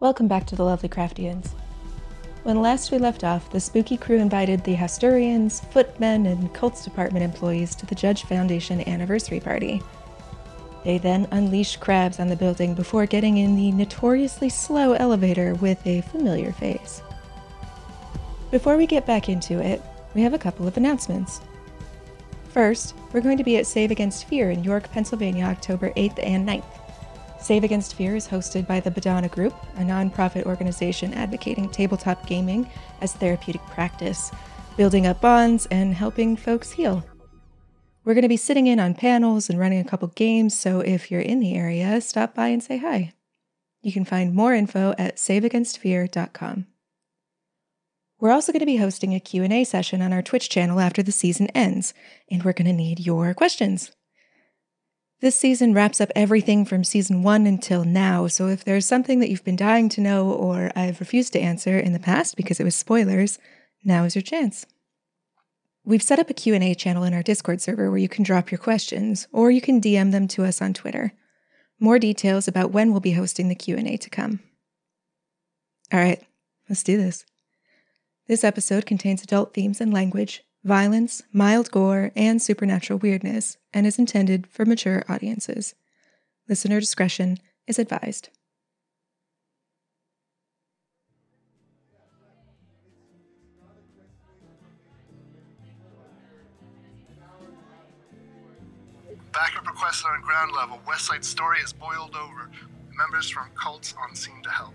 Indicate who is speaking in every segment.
Speaker 1: Welcome back to the Lovely Craftians. When last we left off, the spooky crew invited the Hasturians, footmen, and cults department employees to the Judge Foundation anniversary party. They then unleashed crabs on the building before getting in the notoriously slow elevator with a familiar face. Before we get back into it, we have a couple of announcements. First, we're going to be at Save Against Fear in York, Pennsylvania, October 8th and 9th. Save Against Fear is hosted by the Bodhana Group, a nonprofit organization advocating tabletop gaming as therapeutic practice, building up bonds, and helping folks heal. We're going to be sitting in on panels and running a couple games, so if you're in the area, stop by and say hi. You can find more info at saveagainstfear.com. We're also going to be hosting a Q&A session on our Twitch channel after the season ends, and we're going to need your questions. This season wraps up everything from season one until now, so if there's something that you've been dying to know or I've refused to answer in the past because it was spoilers, now is your chance. We've set up a Q&A channel in our Discord server where you can drop your questions or you can DM them to us on Twitter. More details about when we'll be hosting the Q&A to come. All right, let's do this. This episode contains adult themes and language, violence, mild gore, and supernatural weirdness, and is intended for mature audiences. Listener discretion is advised.
Speaker 2: Backup requested on ground level. West Side Story is boiled over. Members from cults on scene to help.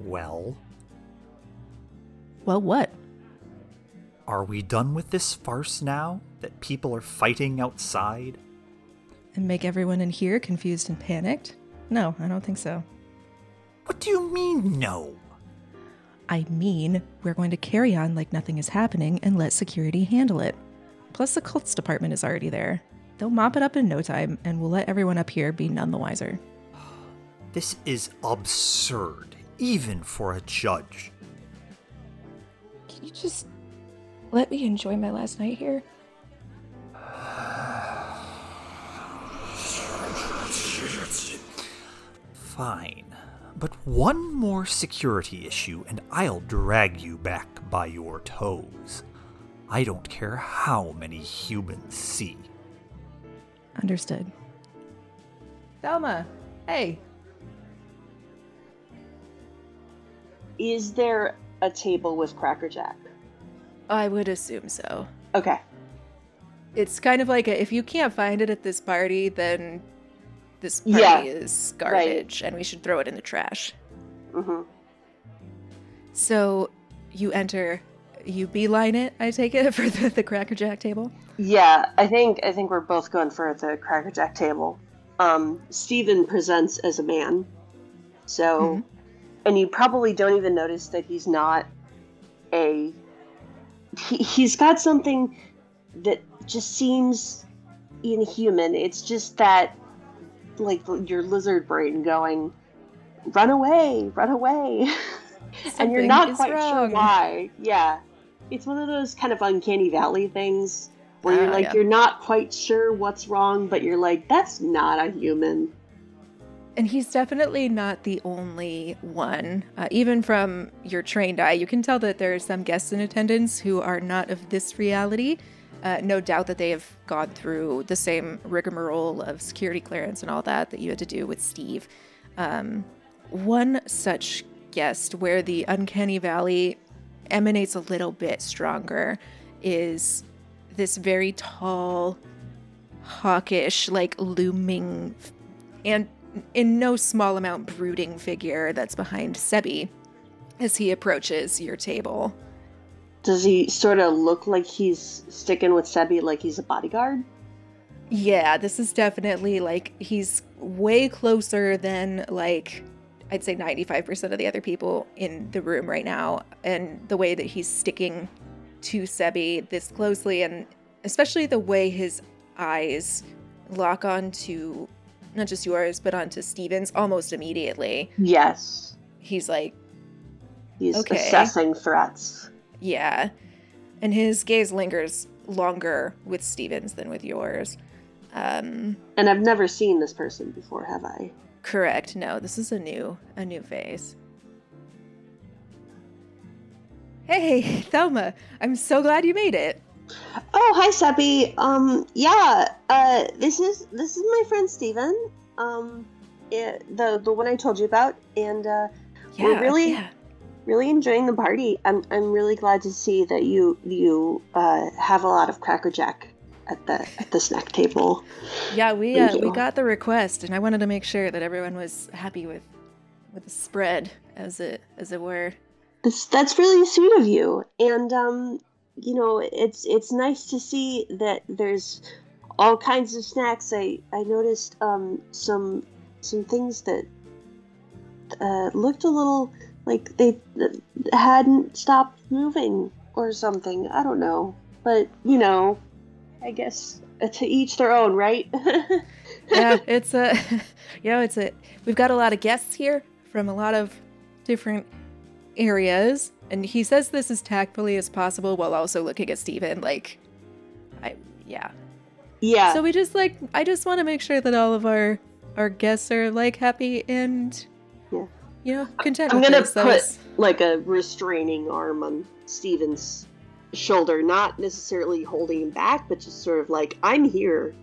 Speaker 3: Well,
Speaker 1: Well, what?
Speaker 3: Are we done with this farce now? That people are fighting outside?
Speaker 1: And make everyone in here confused and panicked? No, I don't think so.
Speaker 3: What do you mean, no?
Speaker 1: I mean, we're going to carry on like nothing is happening and let security handle it. Plus, the cults department is already there. They'll mop it up in no time, and we'll let everyone up here be none the wiser.
Speaker 3: This is absurd, even for a judge.
Speaker 1: Can you just let me enjoy my last night here?
Speaker 3: Fine. But one more security issue, and I'll drag you back by your toes. I don't care how many humans see.
Speaker 1: Understood. Thelma, hey.
Speaker 4: Is there a table with Cracker Jack?
Speaker 1: I would assume so.
Speaker 4: Okay.
Speaker 1: It's kind of like a, if you can't find it at this party, then this party
Speaker 4: Yeah,
Speaker 1: is garbage and we should throw it in the trash.
Speaker 4: hmm
Speaker 1: So you enter, you beeline it, I take it, for the, the Cracker Jack table.
Speaker 4: Yeah, I think I think we're both going for the Cracker Jack table. Um, Steven presents as a man, so,
Speaker 1: Mhm.
Speaker 4: and you probably don't even notice that he's not a. He, he's got something that just seems inhuman. It's just that, like your lizard brain going, "Run away, run away," and you're not quite sure why. Yeah, it's one of those kind of uncanny valley things where you're
Speaker 1: Ah,
Speaker 4: like
Speaker 1: yeah.
Speaker 4: you're not quite sure what's wrong, but you're like that's not a human.
Speaker 1: And he's definitely not the only one. Uh, even from your trained eye, you can tell that there are some guests in attendance who are not of this reality. Uh, no doubt that they have gone through the same rigmarole of security clearance and all that that you had to do with Steve. Um, one such guest where the uncanny valley emanates a little bit stronger is this very tall, hawkish, like looming, and in no small amount brooding figure that's behind Sebi as he approaches your table.
Speaker 4: Does he sort of look like he's sticking with Sebi, like he's a bodyguard?
Speaker 1: Yeah, this is definitely like he's way closer than like I'd say 95% of the other people in the room right now. And the way that he's sticking to Sebi this closely, and especially the way his eyes lock onto not just yours, but onto Steven's almost immediately.
Speaker 4: Yes,
Speaker 1: He's like,
Speaker 4: he's
Speaker 1: Okay.
Speaker 4: assessing threats.
Speaker 1: Yeah. And his gaze lingers longer with Stevens than with yours. Um,
Speaker 4: And I've never seen this person before, have I?
Speaker 1: correct. No, this is a new a new phase. Hey, Thelma. I'm so glad you made it.
Speaker 4: Oh, hi, Sebi. Um, yeah. Uh, this is this is my friend Steven. Um, it, the the one I told you about, and uh,
Speaker 1: Yeah,
Speaker 4: We're really-
Speaker 1: yeah.
Speaker 4: really enjoying the party. I'm I'm really glad to see that you you uh, have a lot of Cracker Jack at the at the snack table.
Speaker 1: Yeah, we uh, we got the request, and I wanted to make sure that everyone was happy with with the spread, as it as it were.
Speaker 4: That's that's really sweet of you, and um, you know, it's it's nice to see that there's all kinds of snacks. I I noticed um some some things that uh, looked a little like they th- hadn't stopped moving or something. I don't know, but you know, I guess to each their own, right?
Speaker 1: yeah, it's a, you know, it's a. We've got a lot of guests here from a lot of different areas, and he says this as tactfully as possible while also looking at Steven like, I, yeah.
Speaker 4: yeah.
Speaker 1: So we just like, I just want to make sure that all of our our guests are like happy and,
Speaker 4: Yeah.
Speaker 1: you know, content.
Speaker 4: I'm gonna put like a restraining arm on Steven's shoulder, not necessarily holding him back, but just sort of like, I'm here.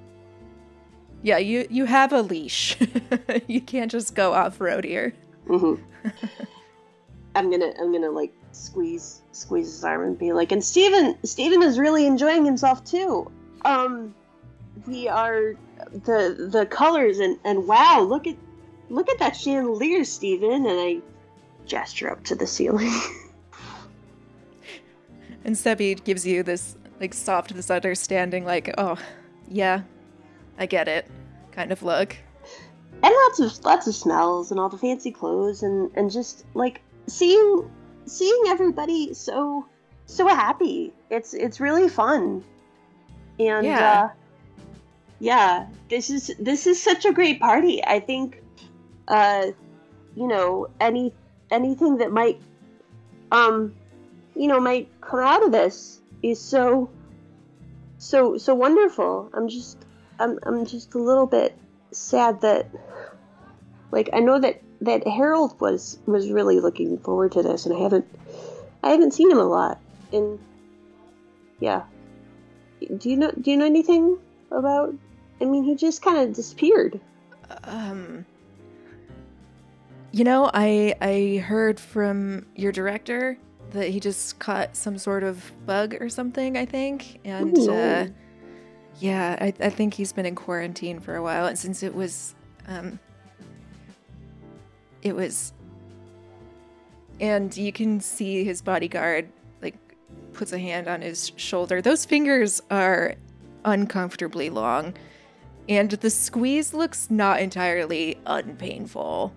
Speaker 1: yeah, you you have a leash. you can't just go off road here.
Speaker 4: hmm I'm gonna, I'm gonna like squeeze, squeeze his arm and be like, and Steven, Steven is really enjoying himself too. Um, we are the the colors and and wow, look at look at that chandelier, Steven, and I gesture up to the ceiling.
Speaker 1: And Sebi gives you this like soft, this understanding, like, oh, yeah, I get it, kind of look.
Speaker 4: and lots of lots of smells and all the fancy clothes and and just like seeing seeing everybody so so happy. It's it's really fun. And
Speaker 1: Yeah.
Speaker 4: uh yeah this is this is such a great party. I think uh you know any anything that might um you know might come out of this is so so so wonderful. I'm just i'm i'm just a little bit sad that like I know that that Harold was was really looking forward to this and I haven't I haven't seen him a lot. And yeah. Do you know do you know anything about I mean he just kind of disappeared.
Speaker 1: Um, you know, I I heard from your director that he just caught some sort of bug or something. I think, and uh, yeah, I, I think he's been in quarantine for a while, and since it was, um, it was, and you can see his bodyguard like puts a hand on his shoulder. Those fingers are uncomfortably long, and the squeeze looks not entirely unpainful.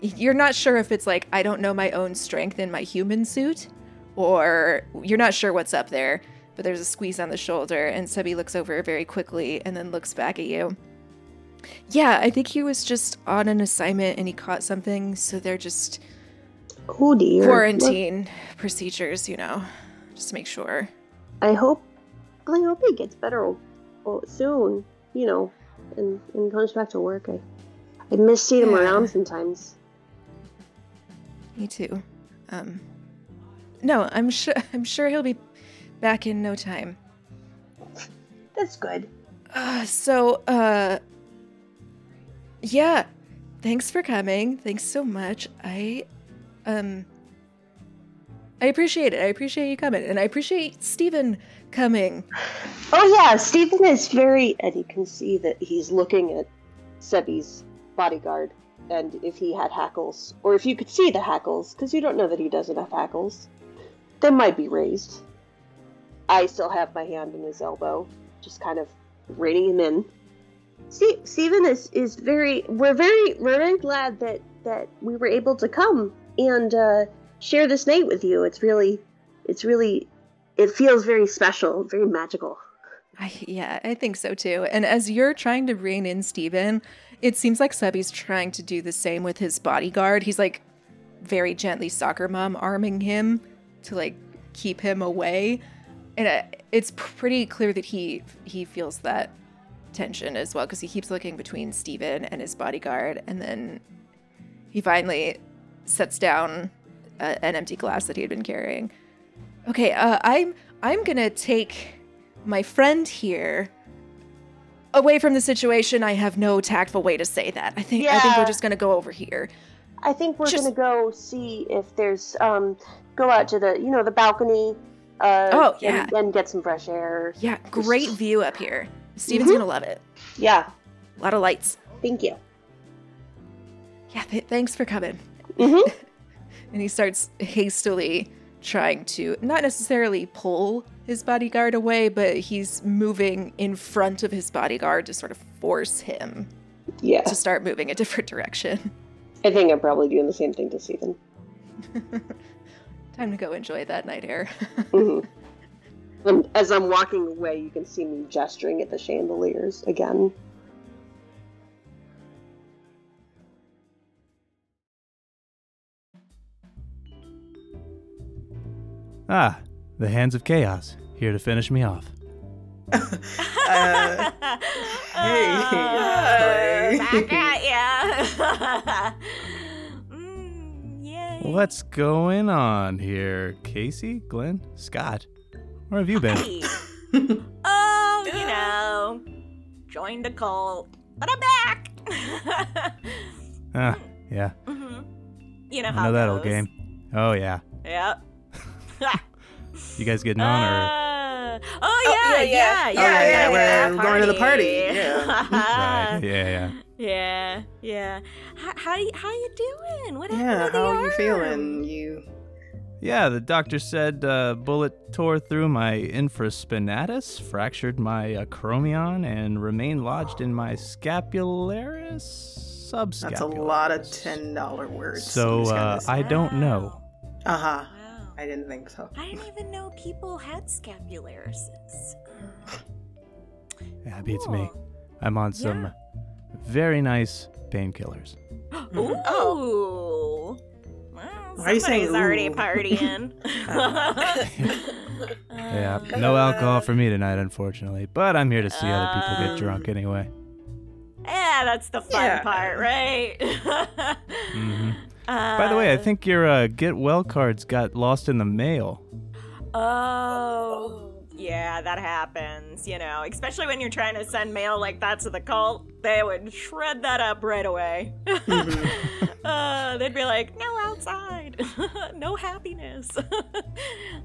Speaker 1: You're not sure if it's like I don't know my own strength in my human suit, or you're not sure what's up there. But there's a squeeze on the shoulder, and Sebi looks over very quickly and then looks back at you. Yeah, I think he was just on an assignment and he caught something, so they're just
Speaker 4: oh dear
Speaker 1: quarantine procedures, you know, just to make sure.
Speaker 4: I hope I hope he gets better soon you know and and comes back to work I I miss seeing him
Speaker 1: Yeah.
Speaker 4: around sometimes
Speaker 1: Me too. Um, no, I'm sure. I'm sure he'll be back in no time.
Speaker 4: that's good
Speaker 1: Uh, so, uh, yeah. Thanks for coming. Thanks so much. I, um, I appreciate it. I appreciate you coming, and I appreciate Stephen coming.
Speaker 4: Oh yeah, Stephen is very, and you can see that he's looking at Sebi's bodyguard, and if he had hackles, or if you could see the hackles, because you don't know that he doesn't have hackles, they might be raised. I still have my hand in his elbow, just kind of reining him in. Ste- Stephen is is very. We're very we're very glad that that we were able to come and uh, share this night with you. It's really, it's really it feels very special, very magical.
Speaker 1: I, yeah, I think so too. And as you're trying to rein in Steven, it seems like Sebi's trying to do the same with his bodyguard. He's like very gently soccer mom arming him to like keep him away. And uh, it's pretty clear that he he feels that tension as well because he keeps looking between Steven and his bodyguard, and then he finally sets down a, an empty glass that he had been carrying. Okay, uh, I'm I'm gonna take my friend here away from the situation. I have no tactful way to say that. I think I think we're just gonna go over here.
Speaker 4: I think we're
Speaker 1: Just-
Speaker 4: gonna go see if there's um go out to the you know the balcony. Uh,
Speaker 1: Oh,
Speaker 4: and-
Speaker 1: yeah.
Speaker 4: and, get some fresh air.
Speaker 1: Yeah, great view up here. Steven's
Speaker 4: Mhm.
Speaker 1: gonna love it.
Speaker 4: Yeah,
Speaker 1: A lot of lights.
Speaker 4: thank you.
Speaker 1: Yeah, th- thanks for coming.
Speaker 4: hmm
Speaker 1: And he starts hastily trying to not necessarily pull his bodyguard away, but he's moving in front of his bodyguard to sort of force him
Speaker 4: Yeah,
Speaker 1: to start moving a different direction.
Speaker 4: I think I'm probably doing the same thing to Stephen.
Speaker 1: Time to go enjoy that night air.
Speaker 4: hmm And as I'm walking away, you can see me gesturing at the chandeliers again.
Speaker 5: Ah, the hands of chaos, here to finish me off.
Speaker 6: Uh, hey.
Speaker 7: back at ya. mm, yay.
Speaker 5: What's going on here, Casey, Glenn, Scott? Where have you been?
Speaker 7: Hey. oh, you know, joined a cult, but I'm back.
Speaker 5: Ah, yeah,
Speaker 7: hmm You know
Speaker 5: I
Speaker 7: how
Speaker 5: know
Speaker 7: it
Speaker 5: that old game. Oh yeah,
Speaker 7: Yep.
Speaker 5: you guys getting on or?
Speaker 7: Uh, oh yeah,
Speaker 8: yeah, yeah.
Speaker 7: yeah,
Speaker 6: Oh, yeah, yeah, we're
Speaker 7: yeah,
Speaker 6: going to the party,
Speaker 7: party.
Speaker 6: yeah.
Speaker 5: Right, yeah, yeah.
Speaker 7: yeah, yeah. How, how you how you doing? What
Speaker 6: yeah,
Speaker 7: to the
Speaker 6: how are you feeling? You
Speaker 5: Yeah, the doctor said uh, bullet tore through my infraspinatus, fractured my acromion, and remained lodged in my scapularis subscapularis.
Speaker 6: that's a lot of ten dollar words.
Speaker 5: So uh, I don't know.
Speaker 6: Uh huh.
Speaker 7: Wow.
Speaker 6: I didn't think so.
Speaker 7: I didn't even know people had scapularises.
Speaker 5: Yeah, it beats me. I'm on some
Speaker 7: Yeah.
Speaker 5: very nice painkillers.
Speaker 7: Ooh.
Speaker 8: Oh.
Speaker 7: Well,
Speaker 6: Why are you saying
Speaker 7: somebody's already
Speaker 6: ooh?
Speaker 7: partying.
Speaker 5: Yeah,
Speaker 7: Um,
Speaker 5: no alcohol for me tonight, unfortunately. But I'm here to see other people get
Speaker 7: Um,
Speaker 5: drunk anyway.
Speaker 7: Yeah, that's the fun
Speaker 6: Yeah.
Speaker 7: part, right?
Speaker 5: hmm By the way, I
Speaker 7: Uh,
Speaker 5: think your uh, get well cards got lost in the mail.
Speaker 7: Oh, yeah, that happens. You know, especially when you're trying to send mail like that to the cult, they would shred that up right away. uh, they'd be like, "No outside, no happiness."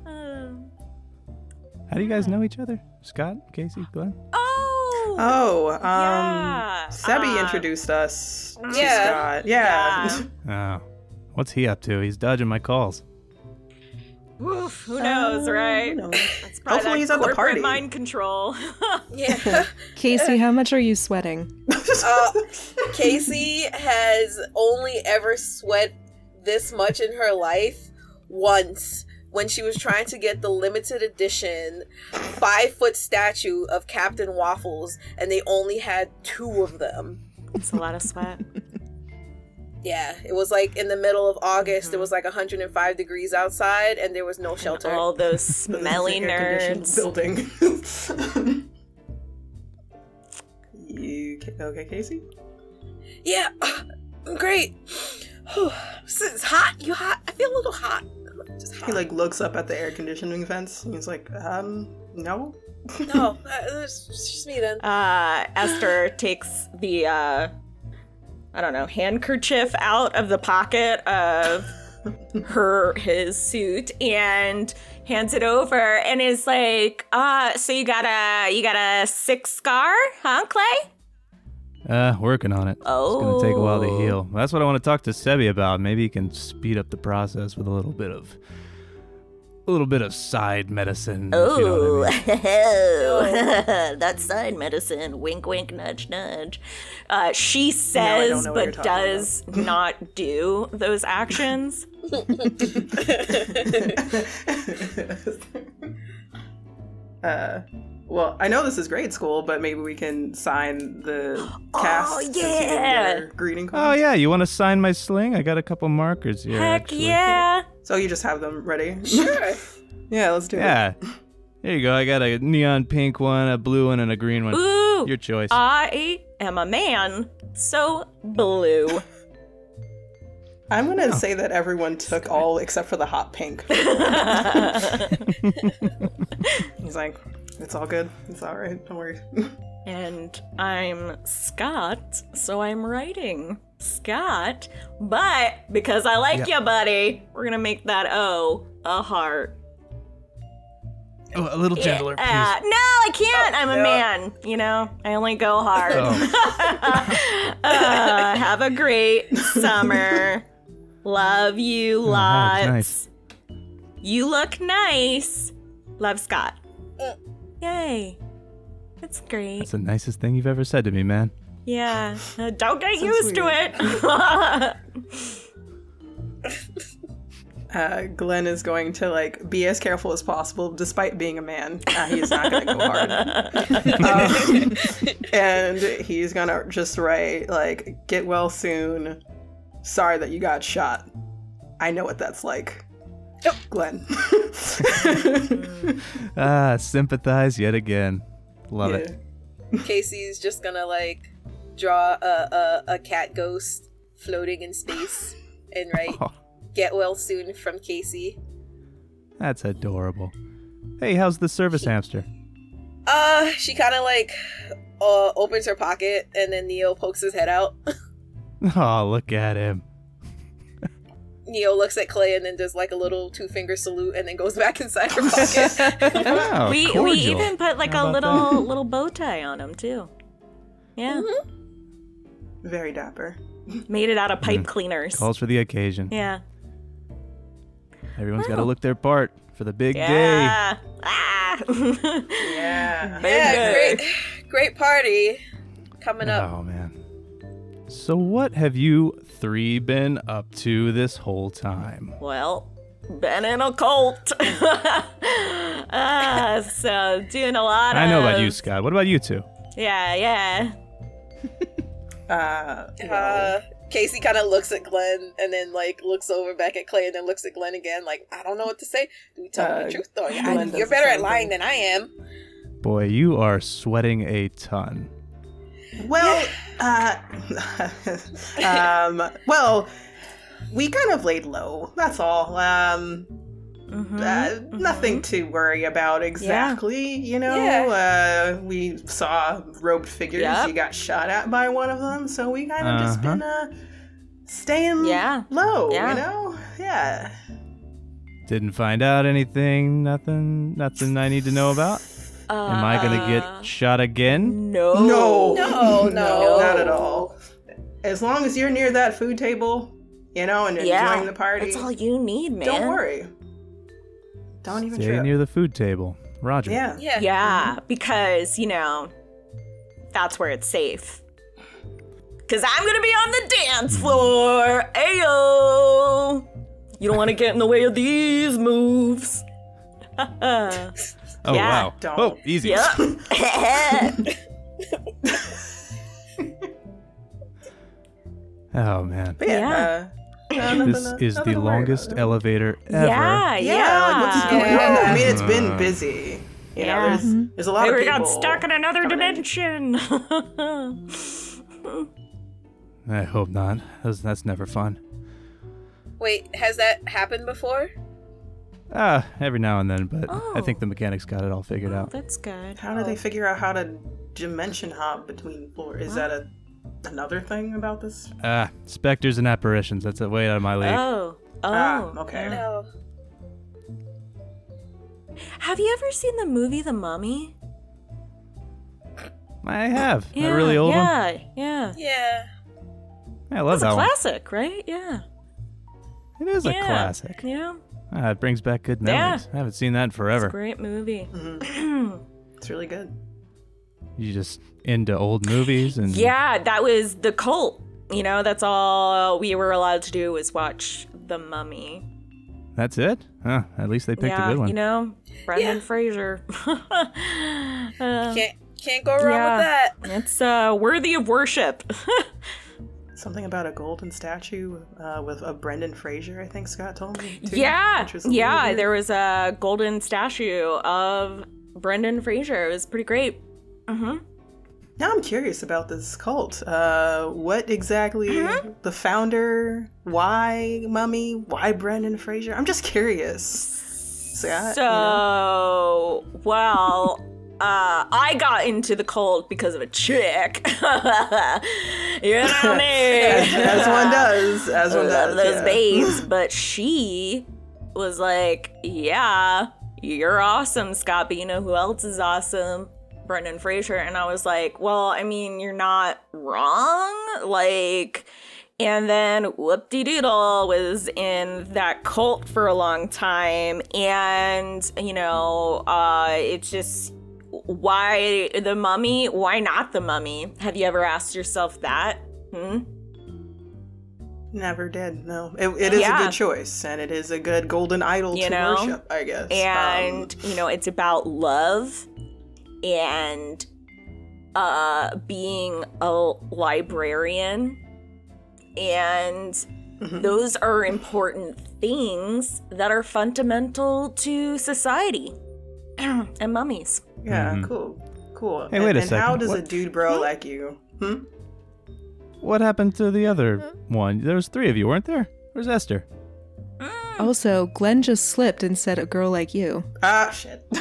Speaker 7: Um,
Speaker 5: How do you guys know each other? Scott, Casey, Glenn?
Speaker 7: oh,
Speaker 6: Oh, um,
Speaker 7: Yeah,
Speaker 6: Sebi
Speaker 7: uh,
Speaker 6: introduced us to
Speaker 8: Yeah.
Speaker 6: Scott. Yeah.
Speaker 5: Oh, what's he up to? He's dodging my calls.
Speaker 7: Oof, who knows, right?
Speaker 6: No.
Speaker 7: That's probably
Speaker 6: Hopefully
Speaker 7: that
Speaker 6: he's at the
Speaker 7: corporate
Speaker 6: party.
Speaker 7: mind control.
Speaker 8: Yeah.
Speaker 1: Casey, how much are you sweating?
Speaker 8: uh, Casey has only ever sweat this much in her life once when she was trying to get the limited edition five foot statue of Captain Waffles, and they only had two of them.
Speaker 7: it's a lot of sweat.
Speaker 8: Yeah, it was like in the middle of August. It was like 105 degrees outside, and there was no shelter.
Speaker 7: All those
Speaker 6: This
Speaker 7: smelly
Speaker 6: an air-conditioned
Speaker 7: nerds.
Speaker 6: Building. you okay, Casey?
Speaker 8: Yeah, I'm great. it's hot. You hot? I feel a little hot. Just hot.
Speaker 6: He like looks up at the air conditioning vents. And he's like, um, no.
Speaker 8: no, uh, it's just me then.
Speaker 7: uh, Esther takes the uh, I don't know handkerchief out of the pocket of her his suit and hands it over and is like, uh, so you got a you got a six scar, huh, Clay?
Speaker 5: Uh, working on it. Oh. It's gonna take a while to
Speaker 7: Oh.
Speaker 5: heal. That's what I want to talk to Sebi about. Maybe he can speed up the process with a little bit of, a little bit of side medicine. if you know I mean.
Speaker 7: Oh, that's side medicine. Wink, wink, nudge, nudge. Uh, she says,
Speaker 6: don't know what you're
Speaker 7: but
Speaker 6: talking
Speaker 7: does not do those actions.
Speaker 6: uh, well, I know this is grade school, but maybe we can sign the cast.
Speaker 7: Oh,
Speaker 6: since you didn't get
Speaker 7: yeah.
Speaker 6: our greeting
Speaker 5: Oh yeah, you want to sign my sling? I got a couple markers here.
Speaker 7: Heck
Speaker 5: actually.
Speaker 7: yeah.
Speaker 6: So you just have them ready.
Speaker 8: Sure.
Speaker 6: yeah, let's do it.
Speaker 5: Yeah. There you go. I got a neon pink one, a blue one, and a green one.
Speaker 7: Ooh.
Speaker 5: Your choice.
Speaker 7: I am a man, so blue.
Speaker 6: I'm gonna oh. say that everyone took all except for the hot pink. He's like, it's all good. It's all right. Don't worry.
Speaker 7: And I'm Scott, so I'm writing Scott. But because I like
Speaker 5: Yeah.
Speaker 7: you, buddy, we're gonna make that O a heart.
Speaker 5: Oh, a little gentler,
Speaker 7: Uh,
Speaker 5: please.
Speaker 7: no, I can't. I'm a
Speaker 8: no.
Speaker 7: man. You know, I only go hard.
Speaker 5: Oh.
Speaker 7: uh, have a great summer. Love you
Speaker 5: Oh,
Speaker 7: lots.
Speaker 5: that's nice.
Speaker 7: You look nice. Love Scott. Yay. That's great.
Speaker 5: That's the nicest thing you've ever said to me, man.
Speaker 7: Yeah. Uh, don't get
Speaker 6: So
Speaker 7: used to it.
Speaker 6: Uh, Glenn is going to like be as careful as possible, despite being a man. Uh, he is not going to go hard, Um, and he's gonna just write like, "Get well soon. Sorry that you got shot. I know what that's like." Oh. Glenn.
Speaker 5: Ah, sympathize yet again. Love it.
Speaker 8: Casey's just gonna like draw a, a, a cat ghost floating in space and write
Speaker 5: Oh,
Speaker 8: "Get well soon" from Casey.
Speaker 5: that's adorable. Hey, how's the service hamster?
Speaker 8: Uh, she kind of like uh opens her pocket and then Neo pokes his head out.
Speaker 5: Oh, look at him.
Speaker 8: Neo looks at Clay and then does like a little two finger salute and then goes back inside her pocket.
Speaker 5: Oh,
Speaker 7: we we even put like
Speaker 5: How
Speaker 7: a little
Speaker 5: that?
Speaker 7: little bow tie on him too. Yeah.
Speaker 6: Very dapper.
Speaker 7: Made it out of pipe
Speaker 5: Mm.
Speaker 7: cleaners.
Speaker 5: Calls for the occasion.
Speaker 7: Yeah.
Speaker 5: Everyone's got to look their part for the big day.
Speaker 7: Yeah. Ah.
Speaker 6: Yeah.
Speaker 7: Big
Speaker 8: yeah,
Speaker 7: day.
Speaker 8: great, great party coming up.
Speaker 5: Oh man. So what have you three been up to this whole time?
Speaker 7: Well, been in a cult. uh, so doing a lot of.
Speaker 5: I know about you, Scott. What about you two?
Speaker 7: Yeah, yeah.
Speaker 6: Uh, well,
Speaker 8: Uh, Casey kind of looks at Glenn and then like looks over back at Clay and then looks at Glenn again. Like I don't know what to say. Do we tell him
Speaker 6: Uh,
Speaker 8: the truth? Or, I, you're better at lying
Speaker 6: thing.
Speaker 8: than I am.
Speaker 5: Boy, you are sweating a ton.
Speaker 6: Well, uh, um, well, we kind of laid low. That's all. Um,
Speaker 7: Mm-hmm.
Speaker 6: uh, nothing to worry about exactly. You know, uh, we saw robed figures.
Speaker 7: Yep.
Speaker 6: You got shot at by one of them, so we kind of just
Speaker 5: Uh-huh.
Speaker 6: been uh, staying
Speaker 7: Yeah.
Speaker 6: low.
Speaker 7: Yeah.
Speaker 6: You know, yeah.
Speaker 5: Didn't find out anything. Nothing. Nothing I need to know about. Am I gonna
Speaker 7: Uh,
Speaker 5: get shot again?
Speaker 7: No.
Speaker 6: No,
Speaker 8: No, no.
Speaker 6: not at all. As long as you're near that food table, you know, and
Speaker 7: Yeah.
Speaker 6: enjoying the party,
Speaker 7: That's all you need, man.
Speaker 6: don't worry. Don't even
Speaker 5: Stay
Speaker 6: trip.
Speaker 5: near the food table. Roger.
Speaker 6: Yeah.
Speaker 8: Yeah.
Speaker 7: Yeah, because, you know, that's where it's safe. Because I'm going to be on the dance floor. Ayo! You don't want to get in the way of these moves.
Speaker 5: Oh
Speaker 7: Yeah.
Speaker 5: wow.
Speaker 6: Don't.
Speaker 5: Oh, easy.
Speaker 7: yep.
Speaker 5: Oh man.
Speaker 6: But yeah,
Speaker 7: Yeah.
Speaker 6: Uh, no, nothing
Speaker 5: This is
Speaker 6: nothing
Speaker 5: the longest elevator ever.
Speaker 7: yeah, yeah.
Speaker 6: Yeah, like what's going on? I mean, it's been busy. You know,
Speaker 7: Yeah.
Speaker 6: there's there's a lot
Speaker 7: Maybe
Speaker 6: of
Speaker 7: we
Speaker 6: people.
Speaker 7: got stuck in another
Speaker 6: coming in.
Speaker 7: dimension.
Speaker 5: I hope not. That's, that's never fun.
Speaker 8: Wait, has that happened before?
Speaker 5: Ah, every now and then, but I
Speaker 7: Oh.
Speaker 5: think the mechanics got it all figured out.
Speaker 7: That's good.
Speaker 6: How do they figure out how to dimension hop between floors? Is that a another thing about this?
Speaker 5: Ah, specters and apparitions. That's a way out of my league.
Speaker 7: Oh. Oh.
Speaker 6: Ah, okay.
Speaker 8: No.
Speaker 7: Have you ever seen the movie The Mummy?
Speaker 5: I have.
Speaker 7: Yeah,
Speaker 5: a really old one.
Speaker 7: yeah, yeah.
Speaker 8: Yeah.
Speaker 5: I love
Speaker 7: It's a
Speaker 5: that one.
Speaker 7: classic, right? Yeah.
Speaker 5: It is a classic.
Speaker 7: Yeah.
Speaker 5: Ah, it brings back good
Speaker 7: Yeah.
Speaker 5: memories. I haven't seen that in
Speaker 7: It's a
Speaker 5: forever.
Speaker 7: great movie.
Speaker 6: Mhm. It's really good.
Speaker 5: You just into old movies and
Speaker 7: Yeah, that was the cult. You know, that's all we were allowed to do was watch The Mummy.
Speaker 5: that's it. Huh? At least they picked
Speaker 7: yeah,
Speaker 5: a good one.
Speaker 7: you know, Brendan
Speaker 8: Yeah.
Speaker 7: Fraser. uh,
Speaker 8: Can't can't go wrong
Speaker 7: yeah.
Speaker 8: with that.
Speaker 7: it's uh, worthy of worship.
Speaker 6: Something about a golden statue uh, with a Brendan Fraser. I think Scott told me. Too,
Speaker 7: yeah, yeah.
Speaker 6: weird.
Speaker 7: There was a golden statue of Brendan Fraser. It was pretty great. hmm
Speaker 6: Now I'm curious about this cult. Uh, what exactly
Speaker 7: Mm-hmm.
Speaker 6: the founder? Why Mummy? Why Brendan Fraser? I'm just curious. So, I- you
Speaker 7: So,
Speaker 6: know.
Speaker 7: well, uh, I got into the cult because of a chick. you know me.
Speaker 6: as, as one does, as one does.
Speaker 7: those
Speaker 6: yeah.
Speaker 7: babes, but she was like, "Yeah, you're awesome, Scott. But you know who else is awesome? Brendan Fraser." And I was like, "Well, I mean, you're not wrong. Like." And then whoop de doodle was in that cult for a long time. And, you know, uh, it's just why the mummy? Why not the mummy? Have you ever asked yourself that? Hmm?
Speaker 6: Never did. No, it, it is a good choice, and it is a good golden idol
Speaker 7: You
Speaker 6: to
Speaker 7: know?
Speaker 6: worship. I guess.
Speaker 7: and
Speaker 6: Um,
Speaker 7: you know it's about love and uh being a librarian and
Speaker 6: mhm.
Speaker 7: those are important things that are fundamental to society and mummies
Speaker 6: yeah,
Speaker 5: Mhm.
Speaker 6: cool, cool.
Speaker 5: Hey,
Speaker 6: and,
Speaker 5: wait a
Speaker 6: and How
Speaker 5: second.
Speaker 6: does a dude bro like you? Hmm?
Speaker 5: What happened to the other one? There was three of you, weren't there? Where's Esther?
Speaker 1: Also, Glenn just slipped and said a girl like you.
Speaker 6: Ah, shit.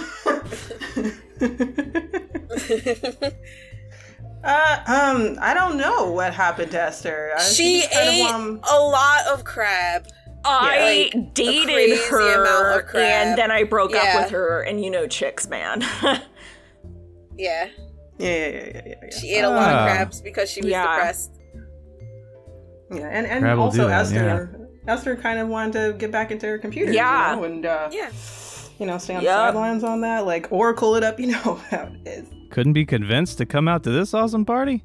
Speaker 6: uh, um, I don't know what happened to Esther.
Speaker 8: She
Speaker 6: just kind of,
Speaker 8: ate
Speaker 6: um,
Speaker 8: a lot of crab.
Speaker 7: I
Speaker 8: like,
Speaker 7: dated her and then I broke up with her and you know chicks man
Speaker 8: Yeah,
Speaker 6: yeah, yeah, yeah, yeah, yeah, yeah.
Speaker 8: she ate a lot
Speaker 5: Ah.
Speaker 8: of crabs because she was
Speaker 7: Yeah.
Speaker 8: depressed.
Speaker 6: Yeah, and, and
Speaker 5: Crab
Speaker 6: also
Speaker 5: do that,
Speaker 6: Esther. Esther kind of wanted to get back into her computer,
Speaker 7: Yeah.
Speaker 6: you know, and uh,
Speaker 8: Yeah.
Speaker 6: you know, stay on
Speaker 7: Yep.
Speaker 6: the sidelines on that, like Oracle it up. You know how it is.
Speaker 5: Couldn't be convinced to come out to this awesome party?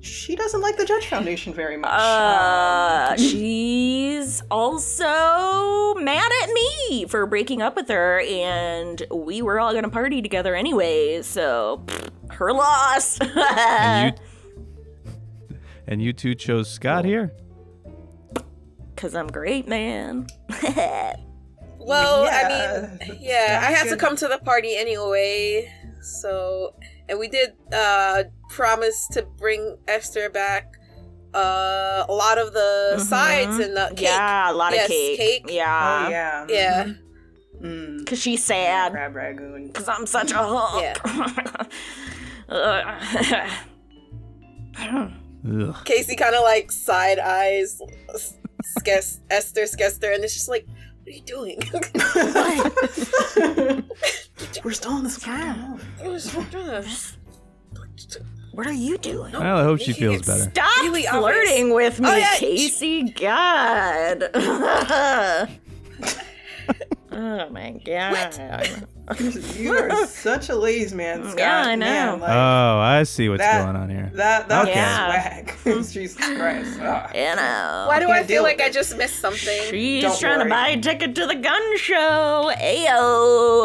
Speaker 6: She doesn't like the Judge Foundation very much.
Speaker 7: Uh,
Speaker 6: Um,
Speaker 7: she's also mad at me for breaking up with her, and we were all gonna party together anyway, so pfft, her loss.
Speaker 5: And you And you two chose Scott here?
Speaker 7: Cause I'm great, man.
Speaker 8: Well,
Speaker 6: Yeah.
Speaker 8: I mean, yeah, I had to come to the party anyway. So, and we did uh promise to bring Esther back uh a lot of the
Speaker 7: Mhm.
Speaker 8: sides and the cake.
Speaker 7: Yeah, a lot
Speaker 8: Yes,
Speaker 7: of cake.
Speaker 8: cake.
Speaker 7: Yeah.
Speaker 6: oh yeah.
Speaker 8: Yeah.
Speaker 6: Mm.
Speaker 7: Cause she's sad.
Speaker 6: Crab ragoon.
Speaker 7: Cause I'm such a hunk. Ugh.
Speaker 5: Ugh.
Speaker 8: Casey kind of like side eyes Skes- Esther Skester, and it's just like, what are you doing?
Speaker 6: We're still in this
Speaker 7: what are you doing?
Speaker 5: Well, I hope she feels better.
Speaker 7: Stop
Speaker 8: Really
Speaker 7: flirting with me,
Speaker 8: Oh, yeah.
Speaker 7: Casey. God. oh my god.
Speaker 6: You are such a ladies man, Scott.
Speaker 7: Yeah, I know.
Speaker 6: Man, like,
Speaker 5: Oh, I see what's
Speaker 6: that-
Speaker 5: going on here.
Speaker 6: that that's
Speaker 7: Yeah.
Speaker 6: swag. Jesus Christ. Ah.
Speaker 7: You know.
Speaker 8: Why do
Speaker 6: can't
Speaker 8: I
Speaker 6: deal
Speaker 8: feel like
Speaker 6: with
Speaker 8: I just missed something?
Speaker 7: She's
Speaker 6: Don't
Speaker 7: trying
Speaker 6: worry.
Speaker 7: to buy a ticket to the gun show. Ayo.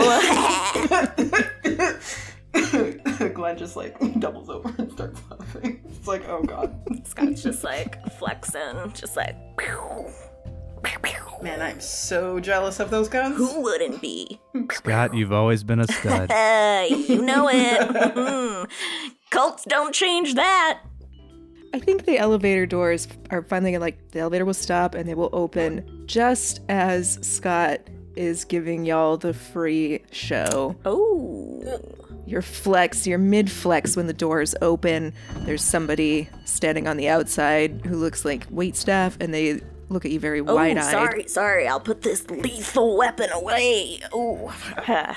Speaker 6: Glenn just like doubles over and starts laughing. It's like, oh god.
Speaker 7: Scott's just like flexing, just like,
Speaker 6: Man, I'm so jealous of those guns.
Speaker 7: who wouldn't be?
Speaker 5: Scott, you've always been a stud.
Speaker 7: Uh, you know it. Cults don't change that.
Speaker 1: I think the elevator doors are finally like the elevator will stop and they will open just as Scott is giving y'all the free show.
Speaker 7: Oh.
Speaker 1: Your flex, your mid flex when the doors open. There's somebody standing on the outside who looks like wait staff and they look at you very
Speaker 7: Oh,
Speaker 1: wide eyed.
Speaker 7: sorry, sorry. I'll put this lethal weapon away. Oh.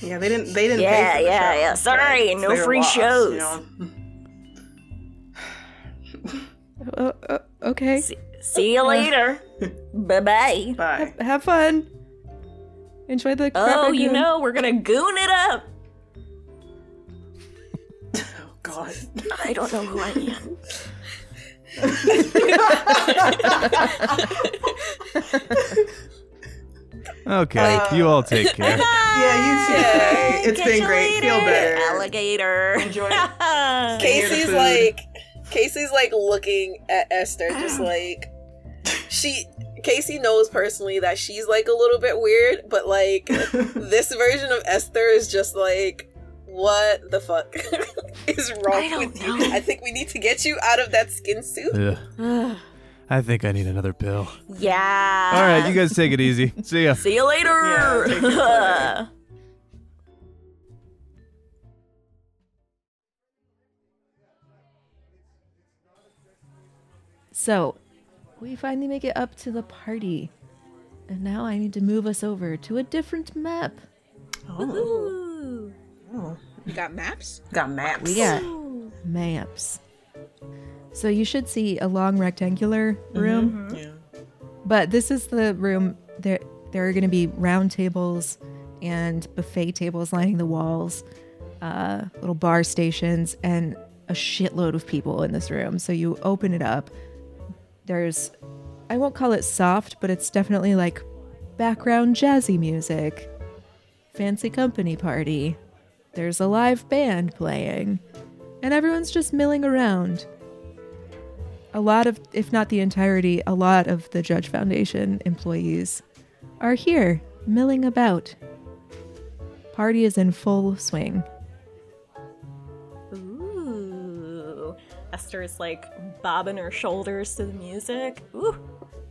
Speaker 6: Yeah, they didn't. They didn't.
Speaker 7: Yeah,
Speaker 6: pay for the
Speaker 7: yeah,
Speaker 6: show,
Speaker 7: yeah. Sorry,
Speaker 6: it's
Speaker 7: no free
Speaker 6: loss,
Speaker 7: shows.
Speaker 6: You know?
Speaker 1: Uh, uh, okay.
Speaker 7: See, see you later. bye bye.
Speaker 6: Bye.
Speaker 1: Have fun. Enjoy the
Speaker 7: Oh, you know, we're gonna goon it up.
Speaker 6: God.
Speaker 7: I don't know who I am.
Speaker 5: Okay, you all take care.
Speaker 6: Yeah, you too. Faye. It's
Speaker 7: Catch
Speaker 6: been
Speaker 7: you
Speaker 6: great. Feel better.
Speaker 7: Alligator.
Speaker 6: Enjoy.
Speaker 8: Casey's like Casey's like looking at Esther just like she Casey knows personally that she's like a little bit weird, but like this version of Esther is just like What the fuck is wrong
Speaker 7: I don't
Speaker 8: with you?
Speaker 7: know.
Speaker 8: I think we need to get you out of that skin suit.
Speaker 5: Ugh. I think I need another pill.
Speaker 7: yeah.
Speaker 5: All right, you guys take it easy. See ya.
Speaker 7: See you later.
Speaker 6: Yeah, take.
Speaker 1: So, we finally make it up to the party. And now I need to move us over to a different map. Oh.
Speaker 7: Ooh.
Speaker 9: You got maps?
Speaker 6: Got maps.
Speaker 1: We got maps. So you should see a long rectangular room,
Speaker 6: Yeah.
Speaker 1: but this is the room there there are going to be round tables and buffet tables lining the walls, uh, little bar stations and a shitload of people in this room. So you open it up. There's I won't call it soft, but it's definitely like background jazzy music. Fancy company party. There's a live band playing. And everyone's just milling around. A lot of, if not the entirety, a lot of the Judge Foundation employees are here, milling about. Party is in full swing.
Speaker 7: Ooh. Esther is like bobbing her shoulders to the music. Ooh.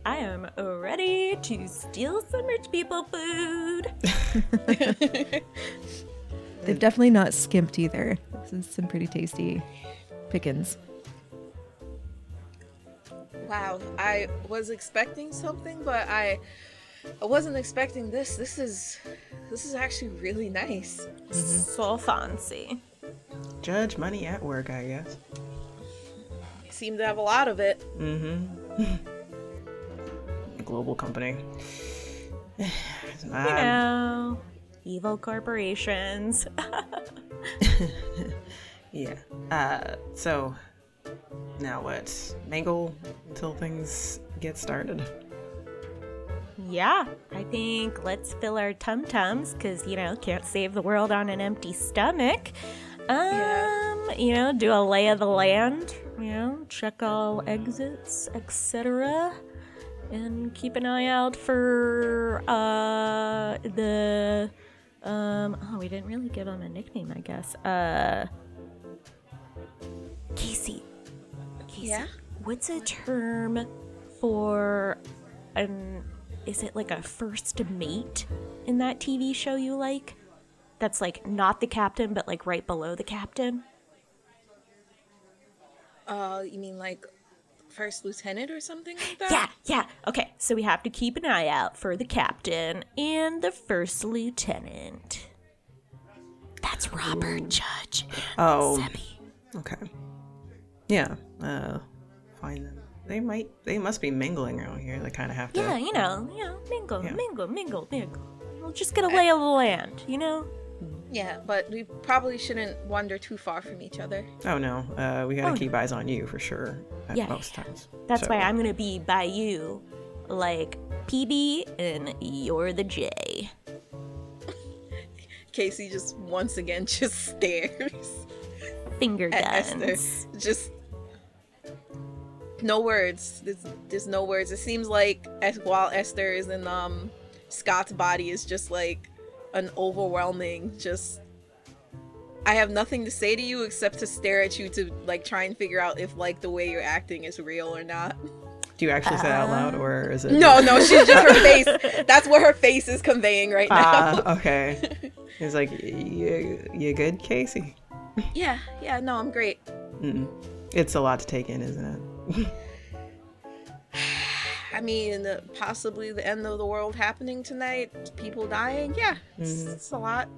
Speaker 7: I am ready to steal some rich people food.
Speaker 1: They've definitely not skimped either. This is some pretty tasty pickings.
Speaker 9: Wow, I was expecting something, but I I wasn't expecting this. This is this is actually really nice.
Speaker 7: So fancy.
Speaker 6: Judge money at work, I guess.
Speaker 9: You seem to have a lot of it.
Speaker 6: Mm-hmm. Global company.
Speaker 7: You
Speaker 6: Um,
Speaker 7: know, evil corporations.
Speaker 6: yeah. Uh, so now what? Mangle until things get started.
Speaker 7: yeah, I think let's fill our tum tums because, you know, can't save the world on an empty stomach. Um,
Speaker 9: Yeah.
Speaker 7: you know, do a lay of the land, you know, check all exits, etc. And keep an eye out for uh the um oh we didn't really give him a nickname, I guess. Uh Casey. Casey.
Speaker 9: Yeah?
Speaker 7: What's a term for an is it like a first mate in that TV show you like? That's like not the captain but like right below the captain?
Speaker 9: Uh, you mean like first lieutenant or something like that?
Speaker 7: Yeah, yeah. Okay, so we have to keep an eye out for the captain and the first lieutenant. That's Robert Judge and
Speaker 6: Oh.
Speaker 7: Semi.
Speaker 6: Okay. Yeah. Uh, find them. They might. They must be mingling around here. They kind of have to.
Speaker 7: Yeah, you know, you know, mingle,
Speaker 6: Yeah.
Speaker 7: mingle, mingle, mingle. We'll just get a lay of the land, you know?
Speaker 9: Yeah, but we probably shouldn't wander too far from each other.
Speaker 6: Oh no. Uh, we gotta
Speaker 7: Oh,
Speaker 6: keep eyes on you for sure. At
Speaker 7: Yeah,
Speaker 6: most times.
Speaker 7: That's
Speaker 6: So-
Speaker 7: why I'm gonna be by you, like PB, and you're the J.
Speaker 9: Casey just once again just stares
Speaker 7: Finger
Speaker 9: at
Speaker 7: guns.
Speaker 9: Esther. Just no words. There's, there's no words. It seems like as while Esther is in um Scott's body is just like an overwhelming just I have nothing to say to you except to stare at you to like try and figure out if like the way you're acting is real or not.
Speaker 6: Do you actually say that out loud, or is it?
Speaker 9: No, no, she's just her face. That's what her face is conveying right now.
Speaker 6: Ah, okay. He's like, you, you good, Casey?
Speaker 9: yeah, yeah, no, I'm great.
Speaker 6: Mm. It's a lot to take in, isn't it?
Speaker 9: I mean, uh, possibly the end of the world happening tonight, people dying. Yeah, it's,
Speaker 6: Mm-hmm.
Speaker 9: it's a lot.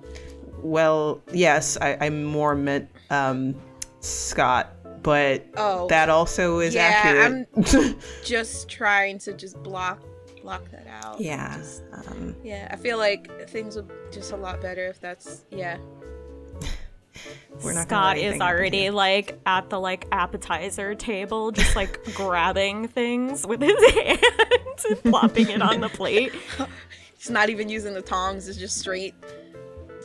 Speaker 6: Well, yes, I, I more meant um, Scott, but
Speaker 9: Oh,
Speaker 6: that also is
Speaker 9: Yeah,
Speaker 6: accurate.
Speaker 9: I'm just trying to just block block that out.
Speaker 6: yeah.
Speaker 9: Just-
Speaker 6: Um,
Speaker 9: yeah. I feel like things would just a lot better if that's yeah.
Speaker 6: we're not
Speaker 7: Scott is already like at the like appetizer table, just like grabbing things with his hands and plopping it on the plate.
Speaker 9: He's not even using the tongs. It's just straight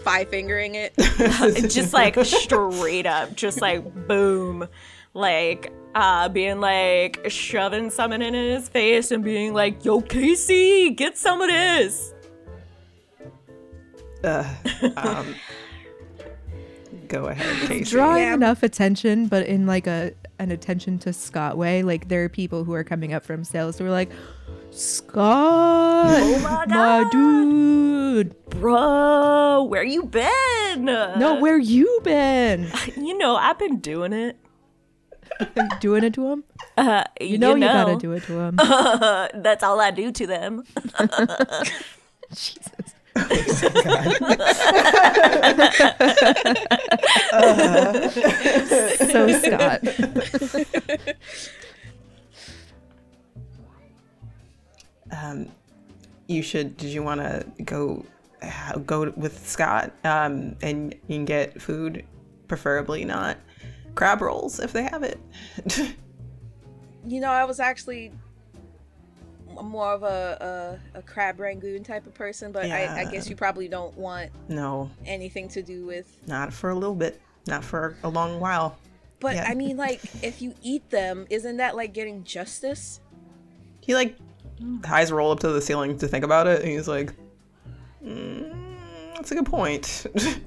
Speaker 9: five fingering it.
Speaker 7: just like straight up, just like boom, like uh being like shoving something in his face and being like, "Yo, Casey, get some of this."
Speaker 6: Uh, um, Go ahead, Casey.
Speaker 1: drawing enough attention, but in like a an attention to Scott way. Like there are people who are coming up from sales who are like, Scott,
Speaker 7: Oh my
Speaker 1: my dude.
Speaker 7: Bro, where you been?
Speaker 1: No, where you been?
Speaker 7: You know, I've been doing it.
Speaker 1: Doing it to him?
Speaker 7: Uh,
Speaker 1: You know you, gotta do it to him.
Speaker 7: That's all I do to them.
Speaker 1: Jesus. so Scott.
Speaker 6: Um, you should. Did you want to go go with Scott? Um, and you can get food, preferably not crab rolls if they have it.
Speaker 9: You know, I was actually more of a a, a crab rangoon type of person, but I, I guess you probably don't want
Speaker 6: no,
Speaker 9: anything to do with.
Speaker 6: not for a little bit. Not for a long while.
Speaker 9: But
Speaker 6: Yeah.
Speaker 9: I mean, like, if you eat them, isn't that like getting justice?
Speaker 6: He like eyes roll up to the ceiling to think about it, and he's like, mm, "That's a good point."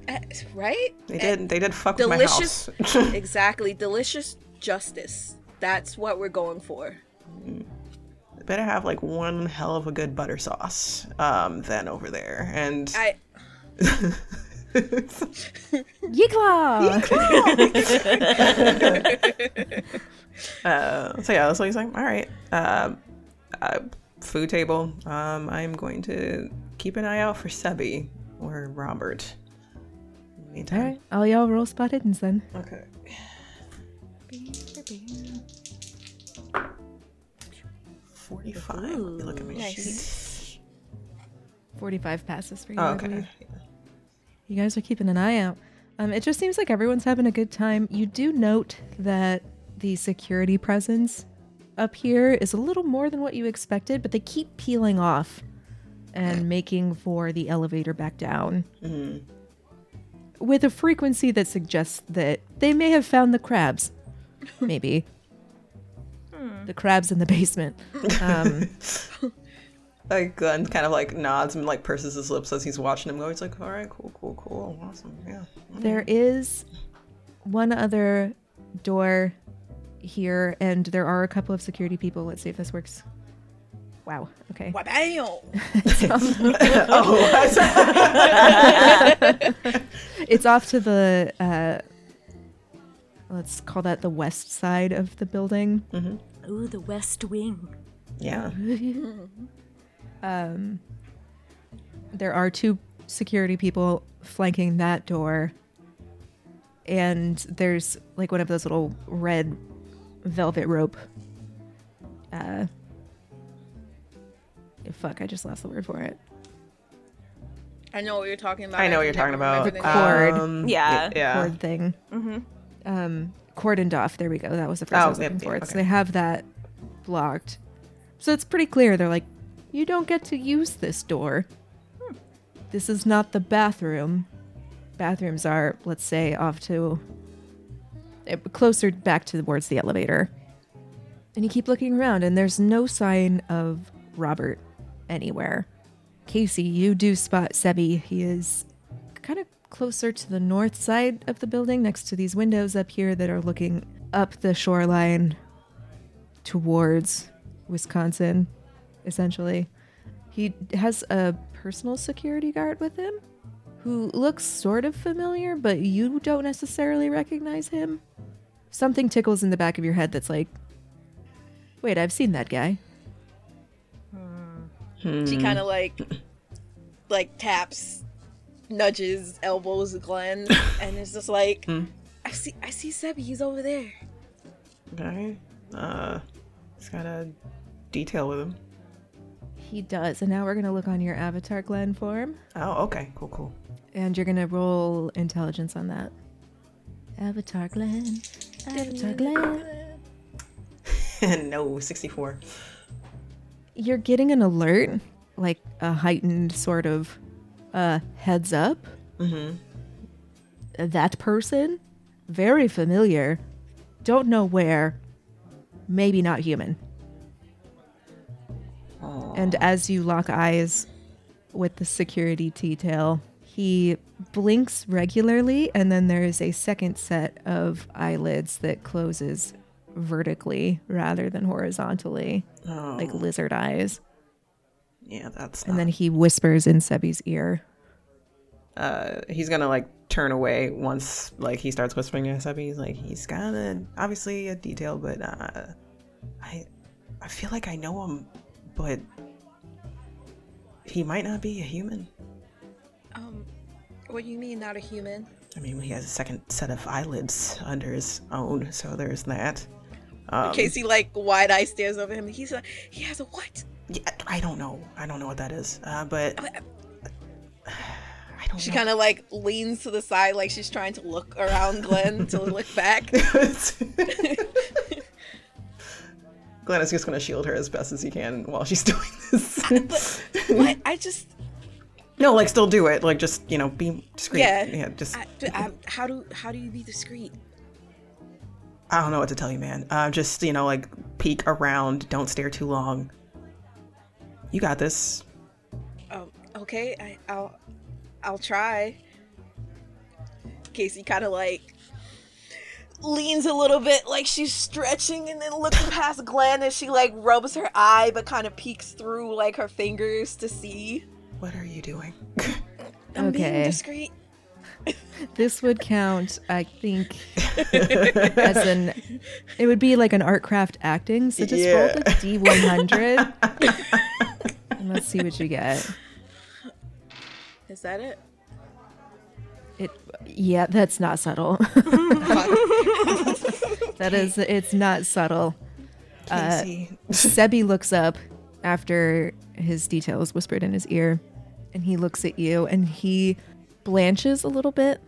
Speaker 9: Eh, Right?
Speaker 6: they did. They did fuck
Speaker 9: Delicious.
Speaker 6: with my house.
Speaker 9: exactly. Delicious justice. That's what we're going for.
Speaker 6: better have like one hell of a good butter sauce um, than over there. And
Speaker 9: I.
Speaker 1: Yikla!
Speaker 6: uh, so yeah, so he's like, all right, uh, uh, food table. Um, I'm going to keep an eye out for Sebi or Robert. Meantime.
Speaker 1: All right, all y'all roll spot hiddens then.
Speaker 6: Okay. Forty-five. Let look at my
Speaker 9: Nice.
Speaker 6: sheet.
Speaker 1: 45 passes for you.
Speaker 6: Oh, okay.
Speaker 1: believe. You guys are keeping an eye out. Um, it just seems like everyone's having a good time. You do note that the security presence up here is a little more than what you expected, but they keep peeling off and making for the elevator back down with a frequency that suggests that they may have found the crabs. Maybe. The crabs in the basement. Um,
Speaker 6: Like Glenn kind of like nods and like purses his lips as he's watching him go. He's like, "All right, cool, cool, cool, awesome, yeah."
Speaker 1: There is one other door here, and there are a couple of security people. Let's see if this works. Wow. Okay.
Speaker 9: Wabam!
Speaker 1: It's off to the. Uh, let's call that the west side of the building.
Speaker 7: Ooh, the West Wing.
Speaker 6: Yeah.
Speaker 1: Um, there are two security people flanking that door, and there's like one of those little red velvet rope. Uh, fuck! I just lost the word for it.
Speaker 9: I know what you're talking about.
Speaker 6: I know what you're talking about.
Speaker 9: the
Speaker 1: cord.
Speaker 6: Um,
Speaker 7: Yeah.
Speaker 6: Yeah.
Speaker 1: cord thing.
Speaker 7: Mm-hmm.
Speaker 1: Um, cordoned off. There we go. That was the phrase I
Speaker 6: Oh,
Speaker 1: was
Speaker 6: yep,
Speaker 1: looking for.
Speaker 6: yeah,
Speaker 1: So they have that blocked. So it's pretty clear. They're like, you don't get to use this door. This is not the bathroom. Bathrooms are, let's say, off to closer back towards the elevator. And you keep looking around, and there's no sign of Robert anywhere. Casey, you do spot Sebi. He is kind of closer to the north side of the building, next to these windows up here that are looking up the shoreline towards Wisconsin, essentially. He has a personal security guard with him who looks sort of familiar, but you don't necessarily recognize him. Something tickles in the back of your head that's like, wait, I've seen that guy.
Speaker 9: She kind of like, like taps, nudges, elbows Glenn, and it's just like, I see, I see Sebi. He's over there.
Speaker 6: Okay. Uh, he's got a detail with him.
Speaker 1: He does. And now we're going to look on your avatar, Glenn, for him.
Speaker 6: Oh, okay. Cool, cool.
Speaker 1: And you're gonna roll intelligence on that. Avatar Glenn. Avatar
Speaker 6: no, 64.
Speaker 1: You're getting an alert, like a heightened sort of uh heads up.
Speaker 6: Mm-hmm.
Speaker 1: That person, very familiar. Don't know where. Maybe not human. And as you lock eyes with the security detail, He blinks regularly, and then there is a second set of eyelids that closes vertically rather than horizontally,
Speaker 6: Oh,
Speaker 1: like lizard eyes.
Speaker 6: yeah, that's.
Speaker 1: And then he whispers in Sebi's ear.
Speaker 6: uh, he's gonna like turn away once like he starts whispering to Sebi. He's like, he's got a obviously a detail, but uh, I I feel like I know him, but he might not be a human.
Speaker 9: What do you mean, not a human?
Speaker 6: I mean, he has a second set of eyelids under his own, so there's that. Um,
Speaker 9: Casey like wide eye stares over him. He's like, he has a what?
Speaker 6: yeah, I don't know. I don't know what that is, uh, but I don't
Speaker 9: She kind of like leans to the side, like she's trying to look around Glenn to look back.
Speaker 6: Glenn is just gonna shield her as best as he can while she's doing this.
Speaker 9: what? I just,
Speaker 6: no, like still do it. Like just you know be discreet.
Speaker 9: yeah,
Speaker 6: yeah. Just
Speaker 9: I, I, how do how do you be discreet?
Speaker 6: I don't know what to tell you, man. Uh, just you know like peek around. Don't stare too long. You got this.
Speaker 9: Oh, okay, I, I'll I'll try. Casey kind of like leans a little bit, like she's stretching, and then looks past Glenn, and she like rubs her eye, but kind of peeks through like her fingers to see.
Speaker 6: What are you doing?
Speaker 9: I'm being discreet.
Speaker 1: This would count, I think, as an. It would be like an art craft acting. So just roll
Speaker 6: Yeah.
Speaker 1: the D100. and let's see what you get.
Speaker 9: Is that it?
Speaker 1: It, yeah, that's not subtle. that is, it's not subtle. Uh, Sebi looks up after his details whispered in his ear, and he looks at you, and he blanches a little bit.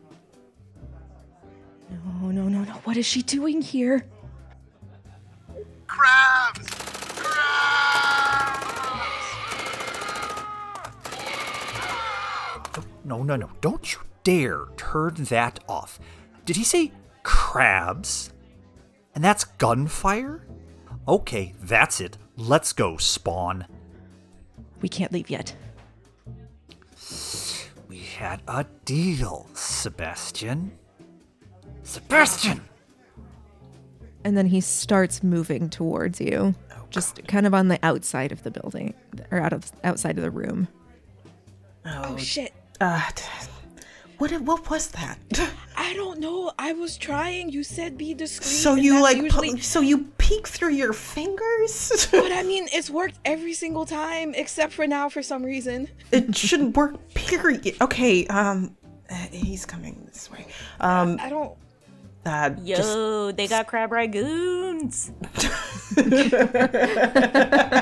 Speaker 1: No, no, no, no! What is she doing here?
Speaker 2: Crabs! Crabs!
Speaker 3: No, no, no. Don't you dare turn that off. Did he say crabs? And that's gunfire? Okay, that's it. Let's go, Spawn.
Speaker 1: We can't leave yet.
Speaker 3: We had a deal, Sebastian. Sebastian!
Speaker 1: And then he starts moving towards you, just kind of on the outside of the building, or out of outside of the room.
Speaker 9: Oh shit!
Speaker 6: Uh, t- what what was that?
Speaker 9: I don't know. I was trying. You said be discreet.
Speaker 6: So you
Speaker 9: that's
Speaker 6: like pu- so you peek through your fingers?
Speaker 9: but I mean, it's worked every single time except for now for some reason.
Speaker 6: it shouldn't work. Period. Okay. Um, uh, he's coming this way. Um,
Speaker 9: I don't.
Speaker 6: uh,
Speaker 7: Yo,
Speaker 6: just
Speaker 7: they got crab ragoons.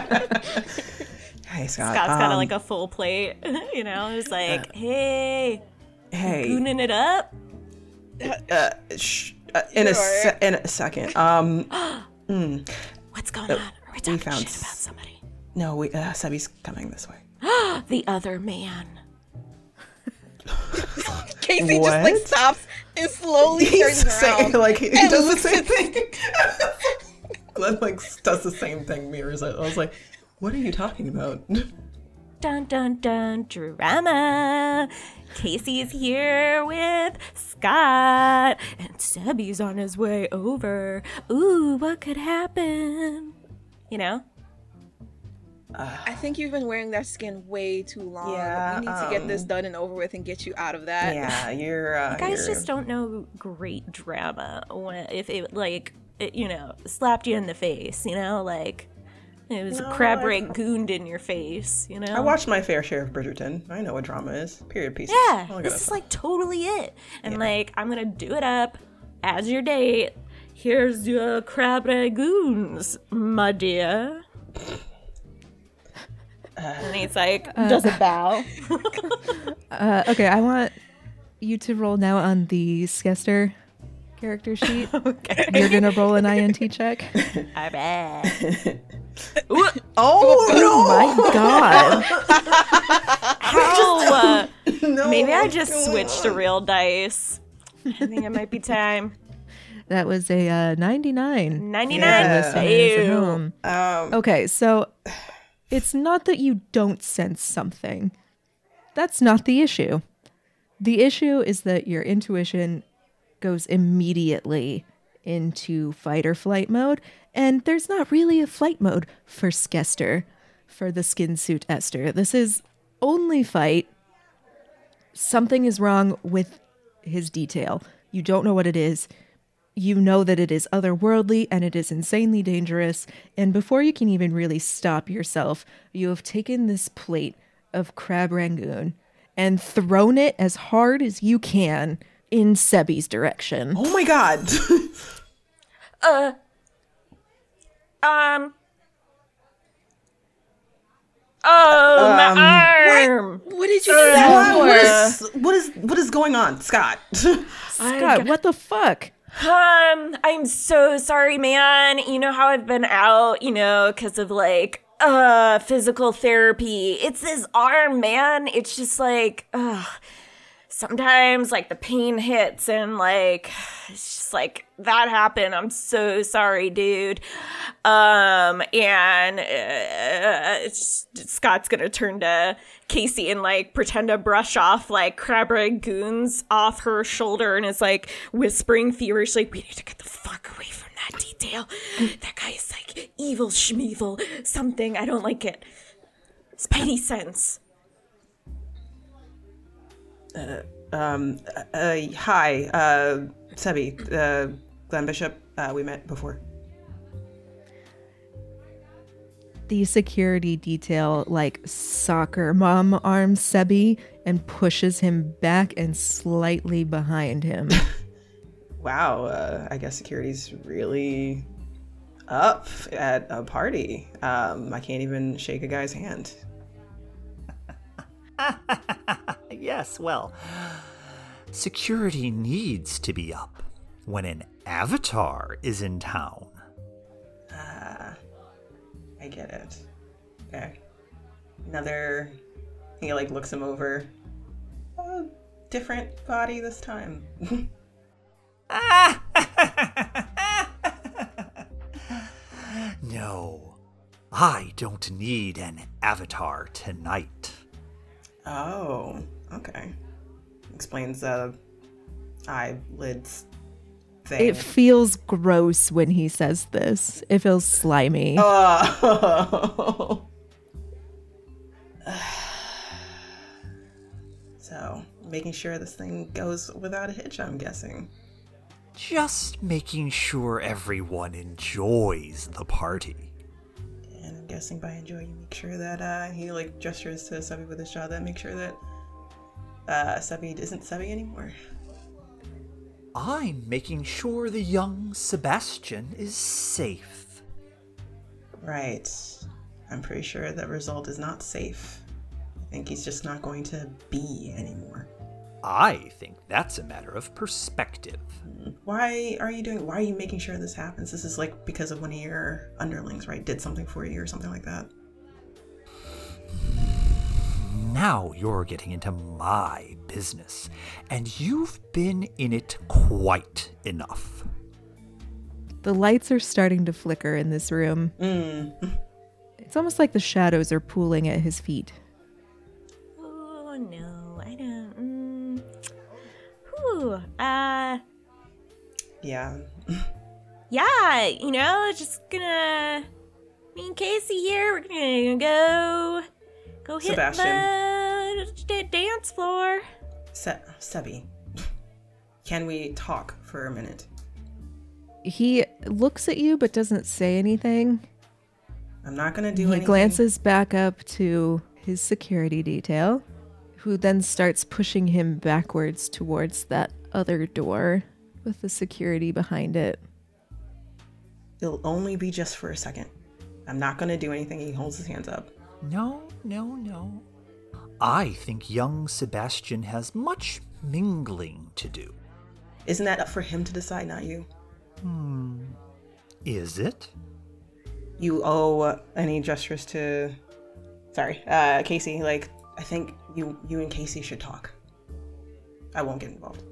Speaker 6: hey Scott.
Speaker 7: Scott's got a,
Speaker 6: um,
Speaker 7: like a full plate, you know. It's like, hey,
Speaker 6: hey.
Speaker 7: gooning it up.
Speaker 6: Uh, sh- uh, in a se- in a second. Um, mm,
Speaker 7: What's going on? Are we talking
Speaker 6: found
Speaker 7: shit about somebody?
Speaker 6: no, we uh, Sebi's coming this way.
Speaker 7: The other man.
Speaker 9: Casey just like stops and slowly
Speaker 6: He's
Speaker 9: turns
Speaker 6: saying,
Speaker 9: around.
Speaker 6: like he
Speaker 9: and
Speaker 6: does the same thing. Glenn like does the same thing, mirrors it. I was like, "What are you talking about?"
Speaker 7: Dun dun dun drama. Casey's here with Scott, and Sebi's on his way over. Ooh, what could happen? You know?
Speaker 9: I think you've been wearing that skin way too long.
Speaker 6: Yeah,
Speaker 9: we need to get this
Speaker 6: um,
Speaker 9: done and over with and get you out of that.
Speaker 6: yeah, you're. Uh,
Speaker 7: You guys
Speaker 6: you're-
Speaker 7: just don't know great drama when if it like it, you know slapped you in the face. You know, like it was
Speaker 6: No,
Speaker 7: a crab
Speaker 6: I-
Speaker 7: ragooned in your face. You know.
Speaker 6: I watched my fair share of Bridgerton. I know what drama is. Period pieces.
Speaker 7: Yeah,
Speaker 6: All
Speaker 7: this is
Speaker 6: stuff.
Speaker 7: like totally it. And like, I'm gonna do it up as your date. Here's your crab ragoons, my dear. and he's like, does a bow.
Speaker 1: Uh, okay, I want you to roll now on the Skester character sheet.
Speaker 7: okay.
Speaker 1: You're gonna roll an INT check.
Speaker 7: All right.
Speaker 6: Oh, oh no.
Speaker 1: My God.
Speaker 7: How? uh,
Speaker 6: no!
Speaker 7: maybe I just
Speaker 6: going
Speaker 7: switched to real dice. I think it might be time.
Speaker 1: That was a uh, 99.
Speaker 7: 99.
Speaker 6: Yeah.
Speaker 7: Ew.
Speaker 6: Um,
Speaker 1: Okay, so it's not that you don't sense something. That's not the issue. The issue is that your intuition goes immediately into fight or flight mode, and there's not really a flight mode for Skester, for the skin suit Esther. This is only fight. Something is wrong with his detail. You don't know what it is. You know that it is otherworldly and it is insanely dangerous. And before you can even really stop yourself, you have taken this plate of crab rangoon and thrown it as hard as you can in Sebi's direction.
Speaker 6: Oh my god.
Speaker 7: Uh. Um. Oh, my arm.
Speaker 9: What did you
Speaker 7: Uh,
Speaker 9: do that
Speaker 6: What, what, is, what, is, what is going on, Scott?
Speaker 1: Scott, what the fuck?
Speaker 7: Um, I'm so sorry, man. You know how I've been out, you know, because of like uh physical therapy. It's this arm, man. It's just like ugh. Sometimes like the pain hits and like it's just like that happened. I'm so sorry, dude. Um and uh, Scott's gonna turn to Casey and like pretend to brush off like crab goons off her shoulder and is like whispering feverishly, "We need to get the fuck away from that detail. That guy is like evil schmeevil something. I don't like it. Spidey sense."
Speaker 6: Um, uh, hi, uh, Sebi, uh, Glenn Bishop. Uh, we met before.
Speaker 1: The security detail, like soccer mom, arms Sebi and pushes him back and slightly behind him.
Speaker 6: Wow, uh, I guess security's really up at a party. Um, I can't even shake a guy's hand.
Speaker 3: yes, well, security needs to be up when an avatar is in town.
Speaker 6: Uh I get it. Okay. Another. He like looks him over. Different body this time. Ah!
Speaker 3: no, I don't need an avatar tonight.
Speaker 6: oh, okay. Explains the eyelids thing.
Speaker 1: it feels gross when he says this. It feels slimy.
Speaker 6: Oh. so, making sure this thing goes without a hitch, I'm guessing.
Speaker 3: Just making sure everyone enjoys the party.
Speaker 6: And I'm guessing by enjoy, you make sure that uh, he like gestures to Sebi with a jaw that make sure that uh, isn't Sebi anymore.
Speaker 3: I'm making sure the young Sebastian is safe.
Speaker 6: Right. I'm pretty sure that result is not safe. I think he's just not going to be anymore.
Speaker 3: I think that's a matter of perspective.
Speaker 6: Why are you doing? Why are you making sure this happens? This is like because of one of your underlings, right? Did something for you or something like that.
Speaker 3: Now you're getting into my business, and you've been in it quite enough.
Speaker 1: The lights are starting to flicker in this room.
Speaker 6: Mm.
Speaker 1: It's almost like the shadows are pooling at his feet.
Speaker 7: Oh no, I don't. Mm. Whew. Uh,
Speaker 6: Yeah.
Speaker 7: yeah, you know, just gonna. Me and Casey here. We're gonna go, go hit
Speaker 6: Sebastian.
Speaker 7: the d- dance floor.
Speaker 6: Se- Sebi, can we talk for a minute?
Speaker 1: He looks at you but doesn't say anything.
Speaker 6: I'm not gonna do
Speaker 1: he
Speaker 6: anything.
Speaker 1: He glances back up to his security detail, who then starts pushing him backwards towards that other door with the security behind it.
Speaker 6: It'll only be just for a second. I'm not gonna do anything. He holds his hands up.
Speaker 3: No, no, no. I think young Sebastian has much mingling to do.
Speaker 6: Isn't that up for him to decide, not you? Hmm.
Speaker 3: Is it?
Speaker 6: You owe uh, any gestures to, sorry, uh, Casey. Like, I think you, you and Casey should talk. I won't get involved.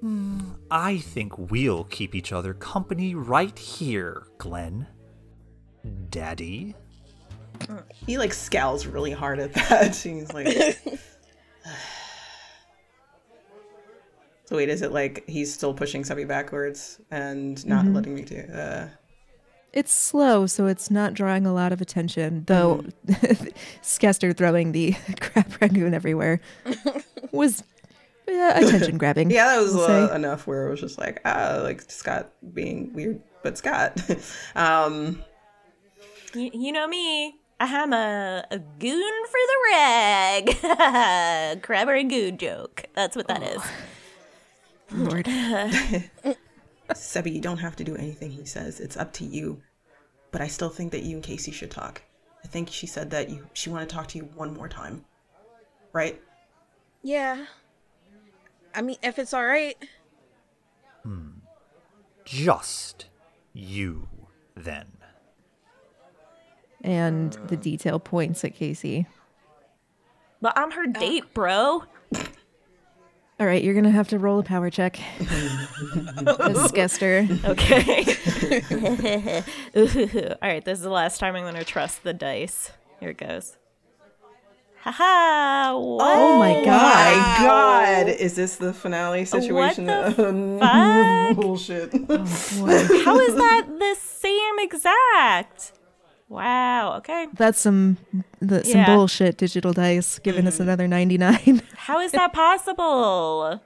Speaker 3: Hmm, I think we'll keep each other company right here, Glenn. Daddy?
Speaker 6: He like scowls really hard at that. He's like, so wait, is it like he's still pushing Subby backwards and not
Speaker 1: Mhm.
Speaker 6: letting me do? Uh,
Speaker 1: It's slow, so it's not drawing a lot of attention. Though
Speaker 6: Mm-hmm.
Speaker 1: Skester throwing the crap rangoon everywhere was yeah, attention grabbing.
Speaker 6: yeah, that was uh, enough. Where it was just like, ah, like Scott being weird, but Scott. um,
Speaker 7: You, you know me. I'm a, a goon for the rag. Crabber and goon joke. That's what that oh, is.
Speaker 1: Lord.
Speaker 6: Sebi, you don't have to do anything he says. It's up to you. But I still think that you and Casey should talk. I think she said that you she wanted to talk to you one more time. Right?
Speaker 9: Yeah. I mean, if it's all right. Hmm.
Speaker 3: Just you, then.
Speaker 1: And the uh. detail points at Casey.
Speaker 7: But I'm her oh. date, bro.
Speaker 1: All right, you're gonna have to roll a power check. this is Skester.
Speaker 7: Okay. All right, this is the last time I'm going to trust the dice. Here it goes. Haha!
Speaker 1: Oh my god!
Speaker 6: Oh my
Speaker 1: god.
Speaker 6: God, is this the finale situation?
Speaker 7: What
Speaker 6: the
Speaker 7: fuck?
Speaker 6: Bullshit.
Speaker 7: Oh How is that the same exact? Wow. Okay.
Speaker 1: That's some the, some
Speaker 7: Yeah.
Speaker 1: bullshit digital dice giving us another 99.
Speaker 7: How is that possible?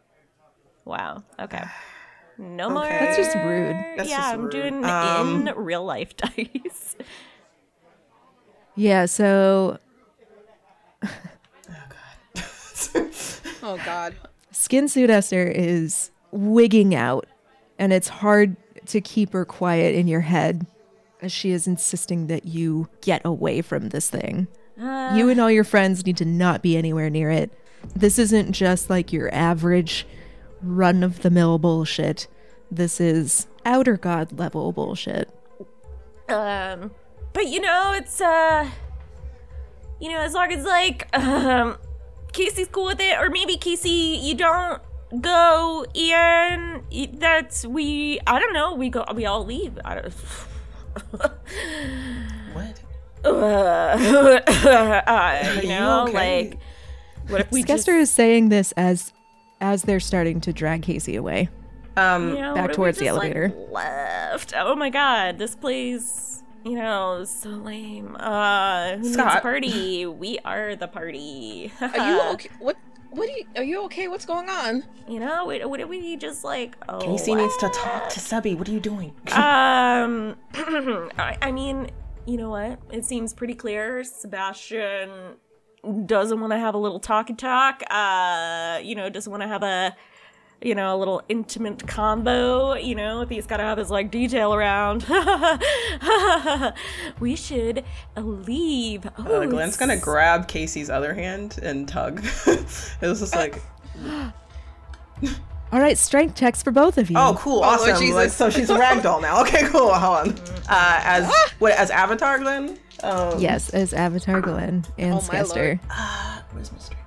Speaker 7: Wow. Okay. No more.
Speaker 1: That's just rude.
Speaker 6: That's
Speaker 7: yeah,
Speaker 6: just
Speaker 7: I'm
Speaker 6: rude.
Speaker 7: doing
Speaker 6: Um,
Speaker 7: in real life dice.
Speaker 1: yeah, so
Speaker 9: oh god. Oh God.
Speaker 1: Skin Suit Esther is wigging out, and it's hard to keep her quiet in your head as she is insisting that you get away from this thing. you and all your friends need to not be anywhere near it. This isn't just like your average run of the mill bullshit. This is outer god level bullshit.
Speaker 7: Um, but you know, it's uh, you know, as long as like um, Casey's cool with it, or maybe Casey, you don't go, y- that's we. I don't know. We go. We all leave. I don't.
Speaker 6: What?
Speaker 7: Uh, uh, you
Speaker 6: you
Speaker 7: know,
Speaker 6: okay?
Speaker 7: like what if we just
Speaker 1: Skester is saying this as as they're starting to drag Casey away.
Speaker 6: Um,
Speaker 7: you know,
Speaker 1: back
Speaker 7: what we
Speaker 1: towards the
Speaker 7: just, like,
Speaker 1: elevator.
Speaker 7: left. Oh my god, this place, you know, so lame. Uh, who needs a
Speaker 6: Scott.
Speaker 7: party? we are the party.
Speaker 9: Are you okay? What? What? Are you, are you okay? What's going on?
Speaker 7: You know, what, what do we just like? Oh,
Speaker 6: Casey needs to talk to Subby. What are you doing?
Speaker 7: Um, I, I mean, you know what? It seems pretty clear. Sebastian doesn't want to have a little talky talk. Uh, you know, doesn't want to have a, you know, a little intimate combo. You know, if he's got to have his like detail around. we should leave. Oh,
Speaker 6: Uh, Glenn's gonna grab Casey's other hand and tug. it was just like,
Speaker 1: All right, strength checks for both of you.
Speaker 6: oh, cool,
Speaker 9: Oh,
Speaker 6: awesome.
Speaker 9: Jesus.
Speaker 6: Like, so she's a ragdoll now. Okay, cool. Hold on. Uh, as what? As Avatar, Glenn? Um,
Speaker 1: Yes, as Avatar Glenn and
Speaker 9: Oh, my
Speaker 1: Skester.
Speaker 6: Uh, what is my strength?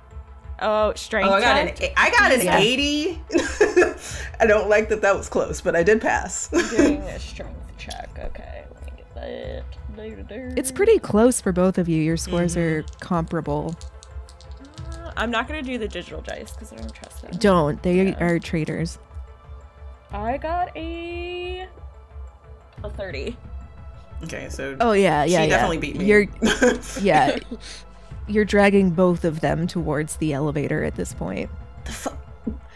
Speaker 7: Oh, strength
Speaker 6: Oh, I got an. eight- I got an
Speaker 1: Yeah.
Speaker 6: eighty. I don't like that. That was close, but I did pass.
Speaker 7: Doing a strength check. Okay, let me get that.
Speaker 1: It's pretty close for both of you. Your scores
Speaker 6: Mm-hmm.
Speaker 1: are comparable.
Speaker 7: I'm not gonna do the digital dice because I don't trust them.
Speaker 1: Don't. They are traitors.
Speaker 7: I got a a thirty.
Speaker 6: okay, so
Speaker 1: Oh yeah, yeah,
Speaker 6: she
Speaker 1: yeah.
Speaker 6: definitely beat me.
Speaker 1: You're yeah. You're dragging both of them towards the elevator at this point.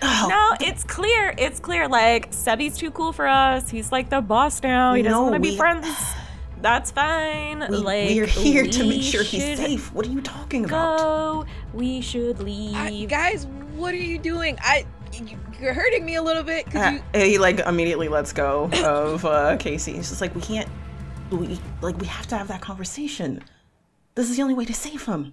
Speaker 6: Oh,
Speaker 7: No, it's clear. It's clear. Like Sebi's too cool for us. He's like the boss now. He doesn't
Speaker 6: No,
Speaker 7: want to be friends. That's fine.
Speaker 6: we,
Speaker 7: like
Speaker 6: we're here to make sure he's safe. What are you talking about?
Speaker 7: Go. We should leave.
Speaker 9: I, guys, what are you doing? I. you- You're hurting me a little bit.
Speaker 6: Uh,
Speaker 9: you?
Speaker 6: he like immediately lets go of uh, Casey. He's just like, we can't, we like we have to have that conversation. This is the only way to save him.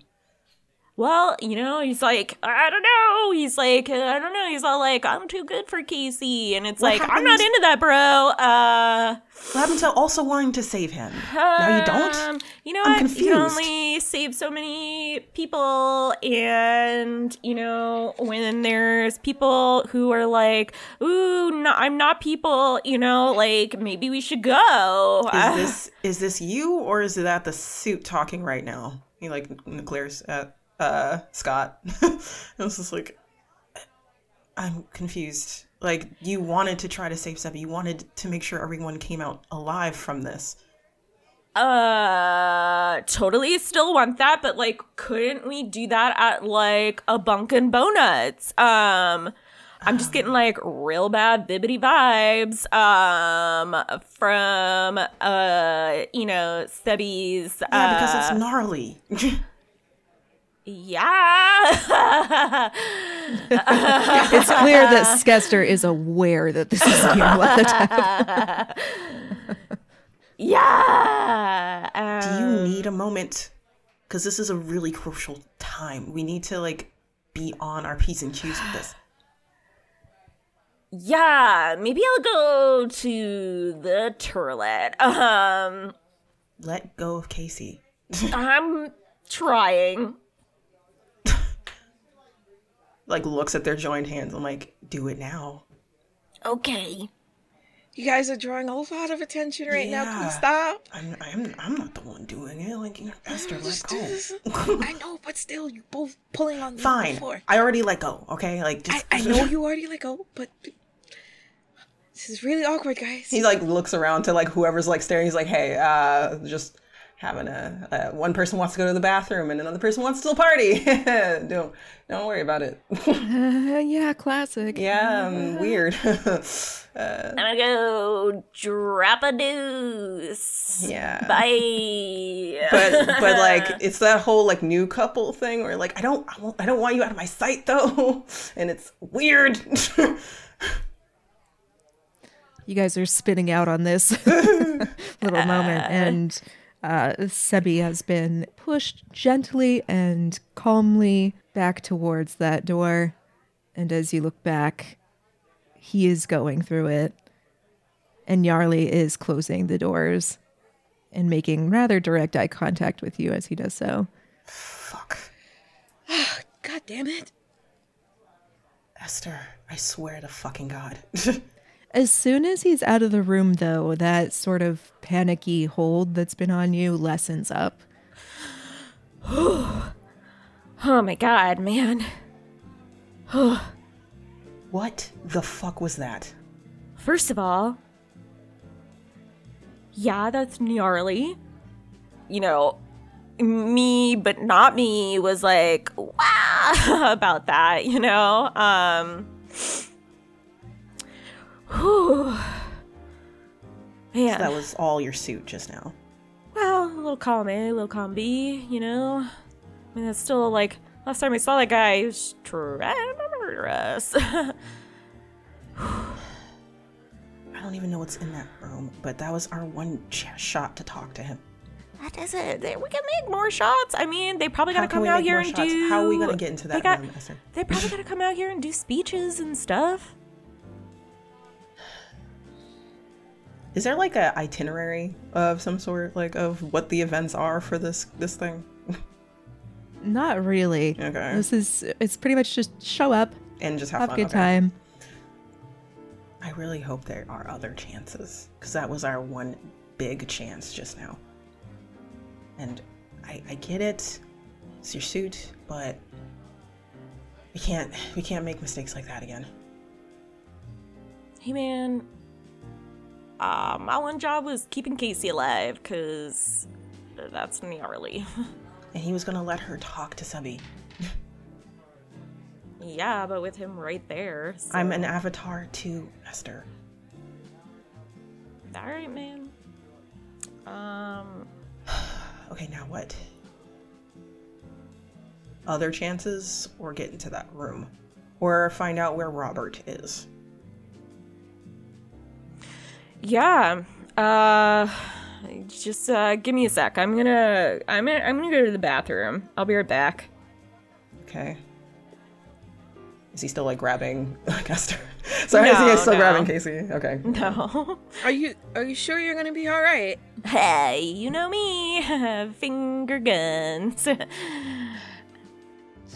Speaker 7: Well, you know, he's like, I don't know. He's like, I don't know. He's all like, I'm too good for Casey, and it's
Speaker 6: What
Speaker 7: like, I'm not into that, bro. Uh.
Speaker 6: What happened to also wanting to save him? now you don't.
Speaker 7: Um, you know
Speaker 6: I'm
Speaker 7: what? You can only save so many people, and you know when there's people who are like, "Ooh, no, I'm not people," you know, like maybe we should go.
Speaker 6: Is this is this you or is that the suit talking right now? He like glares at uh Scott. I was just like I'm confused. Like you wanted to try to save Sebi. You wanted to make sure everyone came out alive from this.
Speaker 7: Uh, totally still want that, but like, couldn't we do that at like a Bunkin' Bonuts? Um, I'm just getting like real bad bibbity vibes um from uh you know Sebi's uh
Speaker 6: Yeah, because it's gnarly.
Speaker 7: yeah
Speaker 1: It's clear that Skester is aware that this is being let out.
Speaker 7: yeah
Speaker 6: Do
Speaker 7: um,
Speaker 6: you need a moment? Because this is a really crucial time. We need to like be on our p's and q's with this.
Speaker 7: yeah maybe I'll go to the toilet um
Speaker 6: Let go of Casey.
Speaker 7: I'm trying
Speaker 6: Like looks at their joined hands. I'm like, do it now.
Speaker 7: okay
Speaker 9: You guys are drawing a lot of attention right now.
Speaker 6: Yeah.
Speaker 9: Please stop.
Speaker 6: I'm I'm I'm not the one doing it. Like Esther, let
Speaker 9: Just do
Speaker 6: go.
Speaker 9: this. I know, but still, you both pulling on me
Speaker 6: Fine.
Speaker 9: before.
Speaker 6: I already let go. Okay, like
Speaker 9: I,
Speaker 6: just.
Speaker 9: I know you already let go, but this is really awkward, guys.
Speaker 6: He like looks around to like whoever's like staring. He's like, "Hey, uh, just having a uh, one person wants to go to the bathroom and another person wants to party. don't don't worry about it.
Speaker 1: Uh, yeah, classic.
Speaker 6: yeah, um, weird.
Speaker 7: I'm gonna go drop a deuce.
Speaker 6: yeah,
Speaker 7: Bye.
Speaker 6: but but like it's that whole like new couple thing where like I don't I, won't, I don't want you out of my sight though, and it's weird.
Speaker 1: You guys are spinning out on this little moment, and uh, Sebi has been pushed gently and calmly back towards that door. And as you look back, he is going through it, and Yarly is closing the doors and making rather direct eye contact with you as he does so.
Speaker 6: Fuck,
Speaker 9: God damn it.
Speaker 6: Esther, I swear to fucking god.
Speaker 1: As soon as he's out of the room, though, that sort of panicky hold that's been on you lessens up.
Speaker 7: oh my god, man.
Speaker 6: what the fuck was that?
Speaker 7: First of all, yeah, that's gnarly. You know, me but not me was like wow about that, you know? Um whew. Man.
Speaker 6: That was all your suit just now.
Speaker 7: Well, a little column A, a little column B, you know? I mean, that's still like, last time we saw that guy, he was trying to murder us.
Speaker 6: I don't even know what's in that room, but that was our one ch- shot to talk to him.
Speaker 7: that is it. We can make more shots. I mean, they probably gotta come out here and
Speaker 6: shots?
Speaker 7: do.
Speaker 6: How are we gonna get into
Speaker 7: they
Speaker 6: that
Speaker 7: got-
Speaker 6: room, Esther?
Speaker 7: They probably gotta come out here and do speeches and stuff.
Speaker 6: Is there like a itinerary of some sort, like of what the events are for this this thing?
Speaker 1: Not really.
Speaker 6: Okay.
Speaker 1: This is, it's pretty much just show up,
Speaker 6: And just have,
Speaker 1: have,
Speaker 6: fun.
Speaker 1: a good
Speaker 6: okay.
Speaker 1: time.
Speaker 6: I really hope there are other chances, because that was our one big chance just now. And I, I get it, it's your suit, but we can't we can't make mistakes like that again.
Speaker 7: Hey, man. Uh, my one job was keeping Casey alive, because that's gnarly.
Speaker 6: And he was gonna let her talk to Subby.
Speaker 7: yeah, but with him right there. So.
Speaker 6: I'm an avatar too, Esther.
Speaker 7: Alright, man. Um,
Speaker 6: Okay, now what? Other chances, or get into that room, or find out where Robert is.
Speaker 7: Yeah. Uh, just uh, give me a sec. I'm gonna, I'm gonna, I'm gonna go to the bathroom. I'll be right back.
Speaker 6: Okay. Is he still like grabbing like Esther? Sorry, is he
Speaker 7: No,
Speaker 6: still
Speaker 7: no.
Speaker 6: grabbing Casey? Okay.
Speaker 7: No.
Speaker 9: Are you are you sure you're gonna be all right?
Speaker 7: hey, you know me. Finger guns.
Speaker 1: So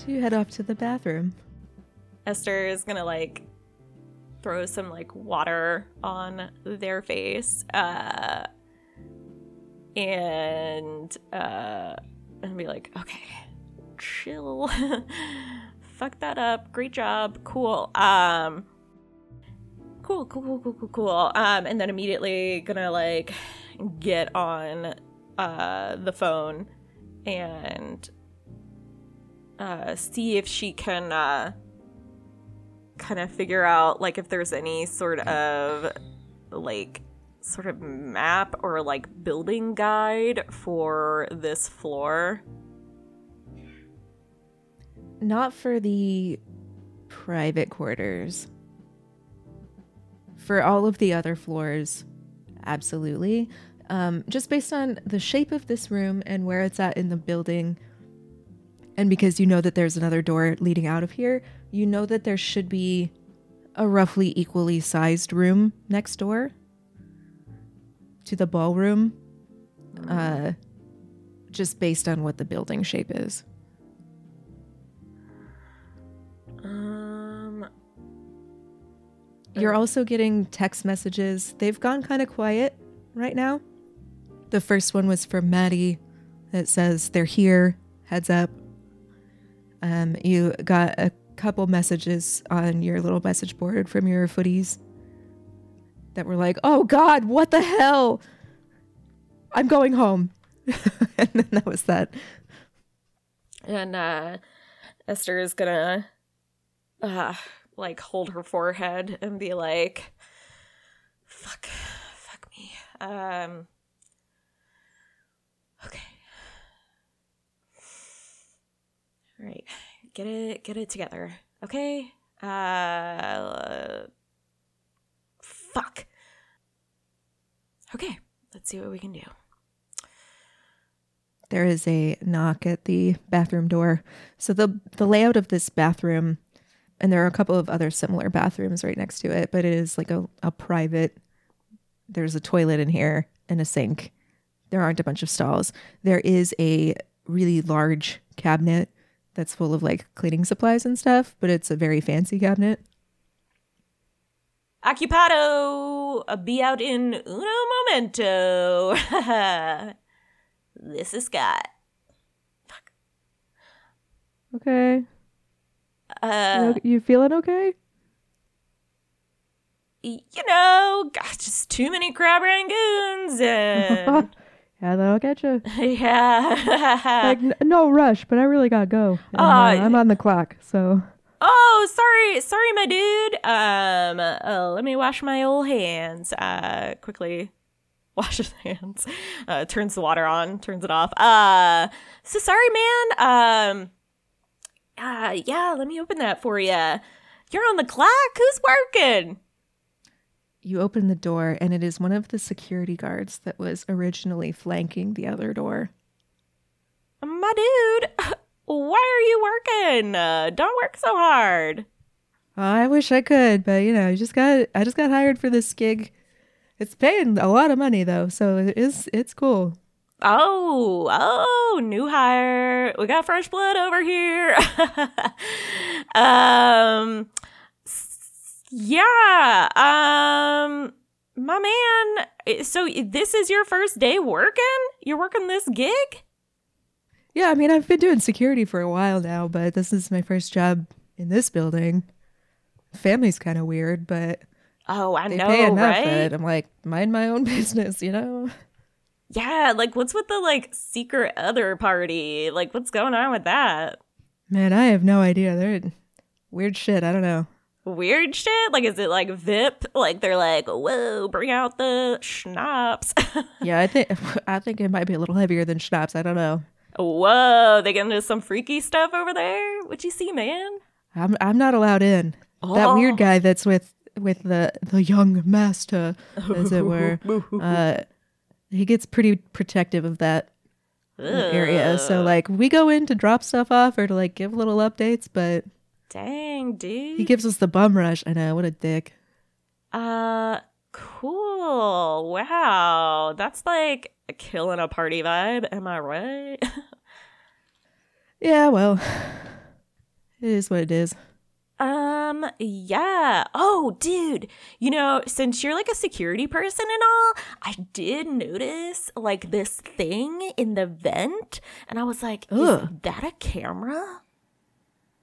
Speaker 1: you head off to the bathroom.
Speaker 7: Esther is gonna like throw some like water on their face, uh, and uh, and be like, okay, chill, fucked that up. Great job. Cool. Um, cool, cool, cool, cool, cool, cool. Um, and then immediately gonna like get on uh the phone and uh see if she can uh kind of figure out like if there's any sort of like sort of map or like building guide for this floor.
Speaker 1: Not for the private quarters. For all of the other floors, absolutely. Um, just based on the shape of this room and where it's at in the building, and because you know that there's another door leading out of here, you know that there should be a roughly equally sized room next door to the ballroom, uh, just based on what the building shape is.
Speaker 7: Um
Speaker 1: You're also getting text messages. They've gone kind of quiet right now. The first one was from Maddie that says they're here, heads up. Um, you got a couple messages on your little message board from your footies that were like, oh God, what the hell? I'm going home. and then that was that.
Speaker 7: and uh Esther is gonna uh like hold her forehead and be like fuck fuck me. Um All right. Get it get it together. Okay? Uh fuck. Okay. Let's see what we can do.
Speaker 1: there is a knock at the bathroom door. So the the layout of this bathroom, and there are a couple of other similar bathrooms right next to it, but it is like a, a private. There's a toilet in here and a sink. There aren't a bunch of stalls. There is a really large cabinet that's full of like cleaning supplies and stuff, but it's a very fancy cabinet.
Speaker 7: Occupado, be out in uno momento. this is Scott. Fuck.
Speaker 1: Okay.
Speaker 7: Uh,
Speaker 1: you, you feeling okay?
Speaker 7: you know, got just too many crab rangoons and
Speaker 1: yeah, that'll get you.
Speaker 7: yeah.
Speaker 1: Like n- no rush, but I really gotta go. And, uh,
Speaker 7: Uh,
Speaker 1: I'm on the clock, so
Speaker 7: oh, sorry, sorry, my dude. Um, uh, let me wash my old hands. Uh, quickly wash his hands. Uh, turns the water on, turns it off. Uh, so sorry, man. Um, uh, yeah, let me open that for you. You're on the clock. Who's working?
Speaker 1: You open the door, and it is one of the security guards that was originally flanking the other door.
Speaker 7: My dude, why are you working? Uh, don't work so hard.
Speaker 1: I wish I could, but you know, I just got I just got hired for this gig. It's paying a lot of money though, so it is it's cool.
Speaker 7: Oh, oh, new hire. We got fresh blood over here. um, yeah. Um, my man. So this is your first day working? You're working this gig?
Speaker 1: Yeah, I mean, I've been doing security for a while now, but this is my first job in this building. Family's kind of weird, but
Speaker 7: Oh, I know,
Speaker 1: pay enough
Speaker 7: right?
Speaker 1: I'm like, mind my own business, you know?
Speaker 7: Yeah, like what's with the like secret other party? Like what's going on with that?
Speaker 1: Man, I have no idea. They're weird shit. I don't know.
Speaker 7: Weird shit? Like is it like VIP? Like they're like, whoa, bring out the schnapps.
Speaker 1: Yeah, I think I think it might be a little heavier than schnapps. I don't know.
Speaker 7: whoa, they get into some freaky stuff over there? What you see, man?
Speaker 1: I'm I'm not allowed in. That
Speaker 7: Oh.
Speaker 1: weird guy that's with with the the young master, as it were. Uh, he gets pretty protective of that area. So like we go in to drop stuff off or to like give little updates, but
Speaker 7: Dang, dude.
Speaker 1: he gives us the bum rush. I know what a dick.
Speaker 7: uh cool. Wow. That's like a killing a party vibe, am I right?
Speaker 1: Yeah, well, it is what it is.
Speaker 7: Um, yeah. Oh, dude. You know, since you're like a security person and all, I did notice like this thing in the vent, and I was like, is that a camera?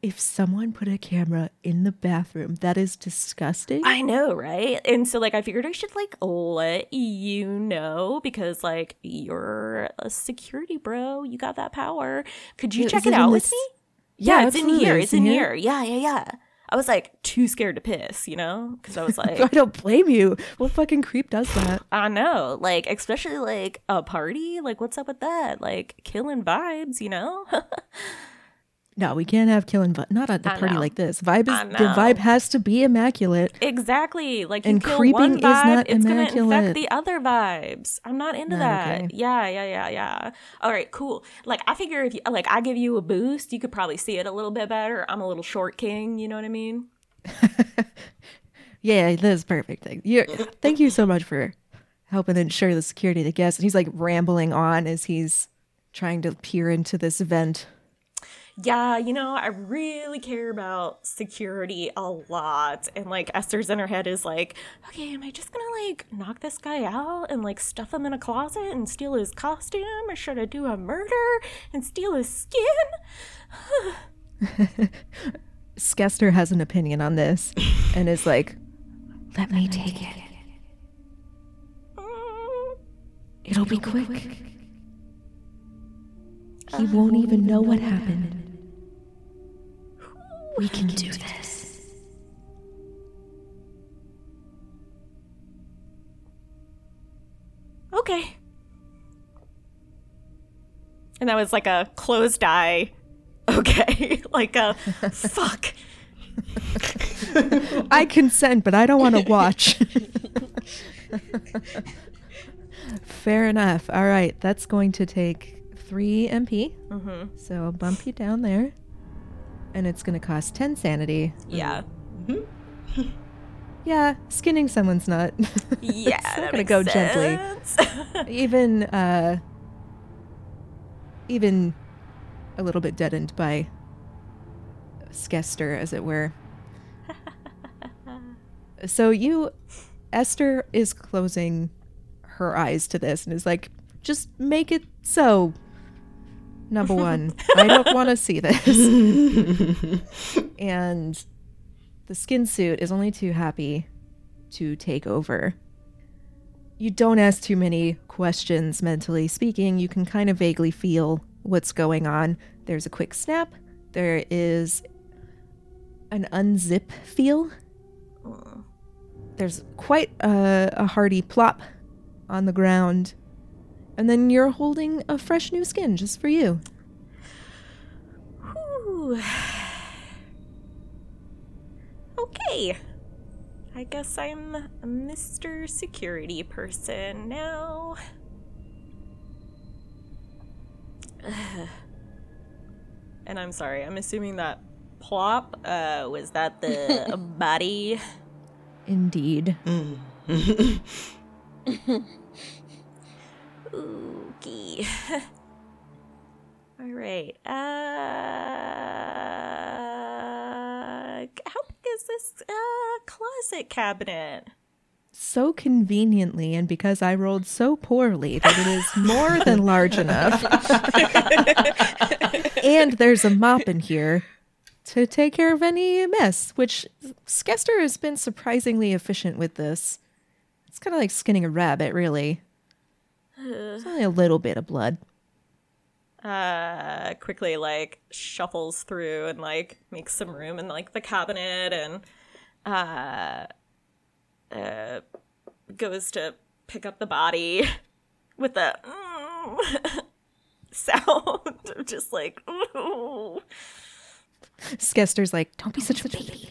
Speaker 1: If someone put a camera in the bathroom, that is disgusting.
Speaker 7: I know, right? And so like I figured I should like let you know because like you're a security bro. You got that power. Could you
Speaker 1: Yeah,
Speaker 7: check it
Speaker 1: it
Speaker 7: out with
Speaker 1: this-
Speaker 7: me?
Speaker 1: Yeah,
Speaker 7: Yeah, it's in here.
Speaker 1: It's in
Speaker 7: in
Speaker 1: here?
Speaker 7: here. Yeah, yeah, yeah. I was like too scared to piss, you know? Because I was like, I
Speaker 1: don't blame you. What fucking creep does that?
Speaker 7: I know, like especially like a party. Like, what's up with that? Like killing vibes, you know?
Speaker 1: No, we can't have killing vibe. Not at a
Speaker 7: I
Speaker 1: party
Speaker 7: know.
Speaker 1: like this. Vibe is the vibe has to be immaculate.
Speaker 7: Exactly. Like you
Speaker 1: And
Speaker 7: kill
Speaker 1: creeping
Speaker 7: one
Speaker 1: is
Speaker 7: vibe,
Speaker 1: not
Speaker 7: it's gonna
Speaker 1: immaculate.
Speaker 7: infect the other vibes. I'm not into
Speaker 1: Not
Speaker 7: that.
Speaker 1: okay.
Speaker 7: Yeah, yeah, yeah, yeah. All right, cool. Like I figure if you, like I give you a boost, you could probably see it a little bit better. I'm a little short king, you know what I mean?
Speaker 1: Yeah, this is perfect. Thank you. Thank you so much for helping ensure the security of the guests. And he's like rambling on as he's trying to peer into this vent.
Speaker 7: Yeah, you know, I really care about security a lot. And like Esther's in her head is like, okay, am I just gonna like knock this guy out and like stuff him in a closet and steal his costume? Or should I do a murder and steal his skin?
Speaker 1: Skester has an opinion on this and is like, let me take it. It'll be quick. He won't even know what happened. We can do this.
Speaker 7: okay. And that was like a closed eye. Okay. like a fuck.
Speaker 1: I consent, but I don't want to watch. Fair enough. All right, that's going to take three MP.
Speaker 7: Mm-hmm.
Speaker 1: So I'll bump you down there. And it's going to cost 10 sanity.
Speaker 7: Yeah.
Speaker 1: Yeah, skinning someone's nut.
Speaker 7: Yeah.
Speaker 1: it's not going to go gently. Even, uh, even a little bit deadened by Skester, as it were. so you, Esther is closing her eyes to this and is like, just make it so. Number one, I don't want to see this. and the skin suit is only too happy to take over. You don't ask too many questions, mentally speaking. You can kind of vaguely feel what's going on. There's a quick snap, there is an unzip feel. There's quite a, a hearty plop on the ground. And then you're holding a fresh new skin just for you.
Speaker 7: Whew. Okay. I guess I'm a Mr. Security Person now. and I'm sorry, I'm assuming that plop uh was that the body
Speaker 1: Indeed.
Speaker 7: Okay. All right. Uh, how big is this uh closet cabinet?
Speaker 1: So conveniently, and because I rolled so poorly, that it is more than large enough. and there's a mop in here to take care of any mess, which Skester has been surprisingly efficient with this. It's kind of like skinning a rabbit, really. It's only a little bit of blood.
Speaker 7: Uh, quickly like shuffles through and like makes some room in like the cabinet and uh, uh, goes to pick up the body with the mm, sound of just like ooh.
Speaker 1: Skester's like, don't be such a baby.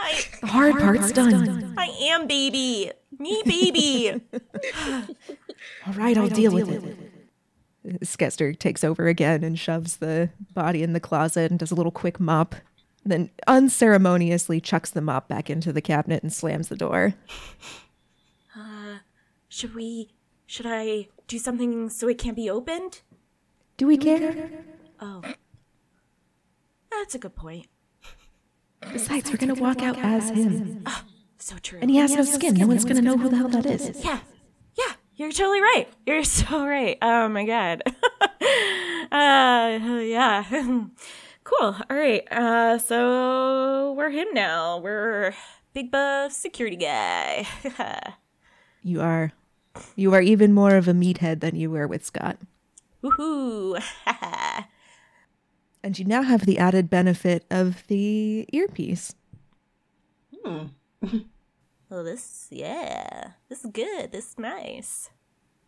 Speaker 7: I
Speaker 1: The hard part's done.
Speaker 7: I am baby. Me baby.
Speaker 1: All right, I'll deal with it. Skester takes over again and shoves the body in the closet and does a little quick mop. Then unceremoniously chucks the mop back into the cabinet and slams the door.
Speaker 7: Uh, should we should I do something so it can't be opened?
Speaker 1: Do we care?
Speaker 7: Oh. That's a good point.
Speaker 1: Besides, we're gonna walk out as him.
Speaker 7: Oh, So true.
Speaker 1: And he has no skin. No one's gonna know who the hell that is.
Speaker 7: Yeah. Yeah, you're totally right. You're so right. Oh my god. uh yeah. Cool. All right. Uh, so we're him now. We're big buff security guy.
Speaker 1: You are. You are even more of a meathead than you were with Scott.
Speaker 7: Woohoo!
Speaker 1: And you now have the added benefit of the earpiece. Hmm.
Speaker 7: well, this, yeah, this is good. This is nice.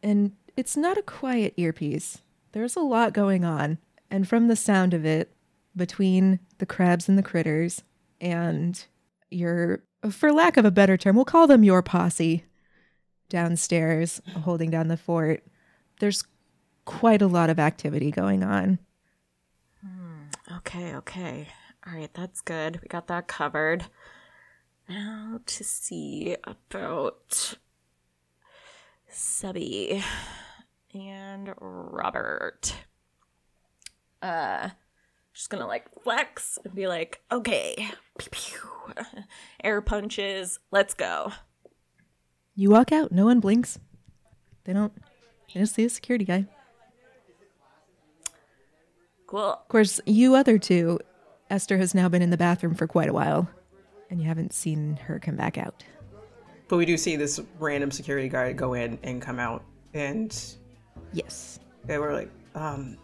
Speaker 1: And it's not a quiet earpiece. There's a lot going on. And from the sound of it, between the crabs and the critters, and your, for lack of a better term, we'll call them your posse downstairs holding down the fort, there's quite a lot of activity going on.
Speaker 7: Okay, okay. All right, that's good. We got that covered. Now to see about Sebi and Robert. Uh, just gonna like flex and be like, okay, pew, pew. air punches, let's go.
Speaker 1: You walk out, no one blinks. They don't, they just see a security guy.
Speaker 7: Cool.
Speaker 1: Of course, you other two, Esther has now been in the bathroom for quite a while, and you haven't seen her come back out.
Speaker 6: But we do see this random security guard go in and come out, and
Speaker 1: Yes.
Speaker 6: they were like, um,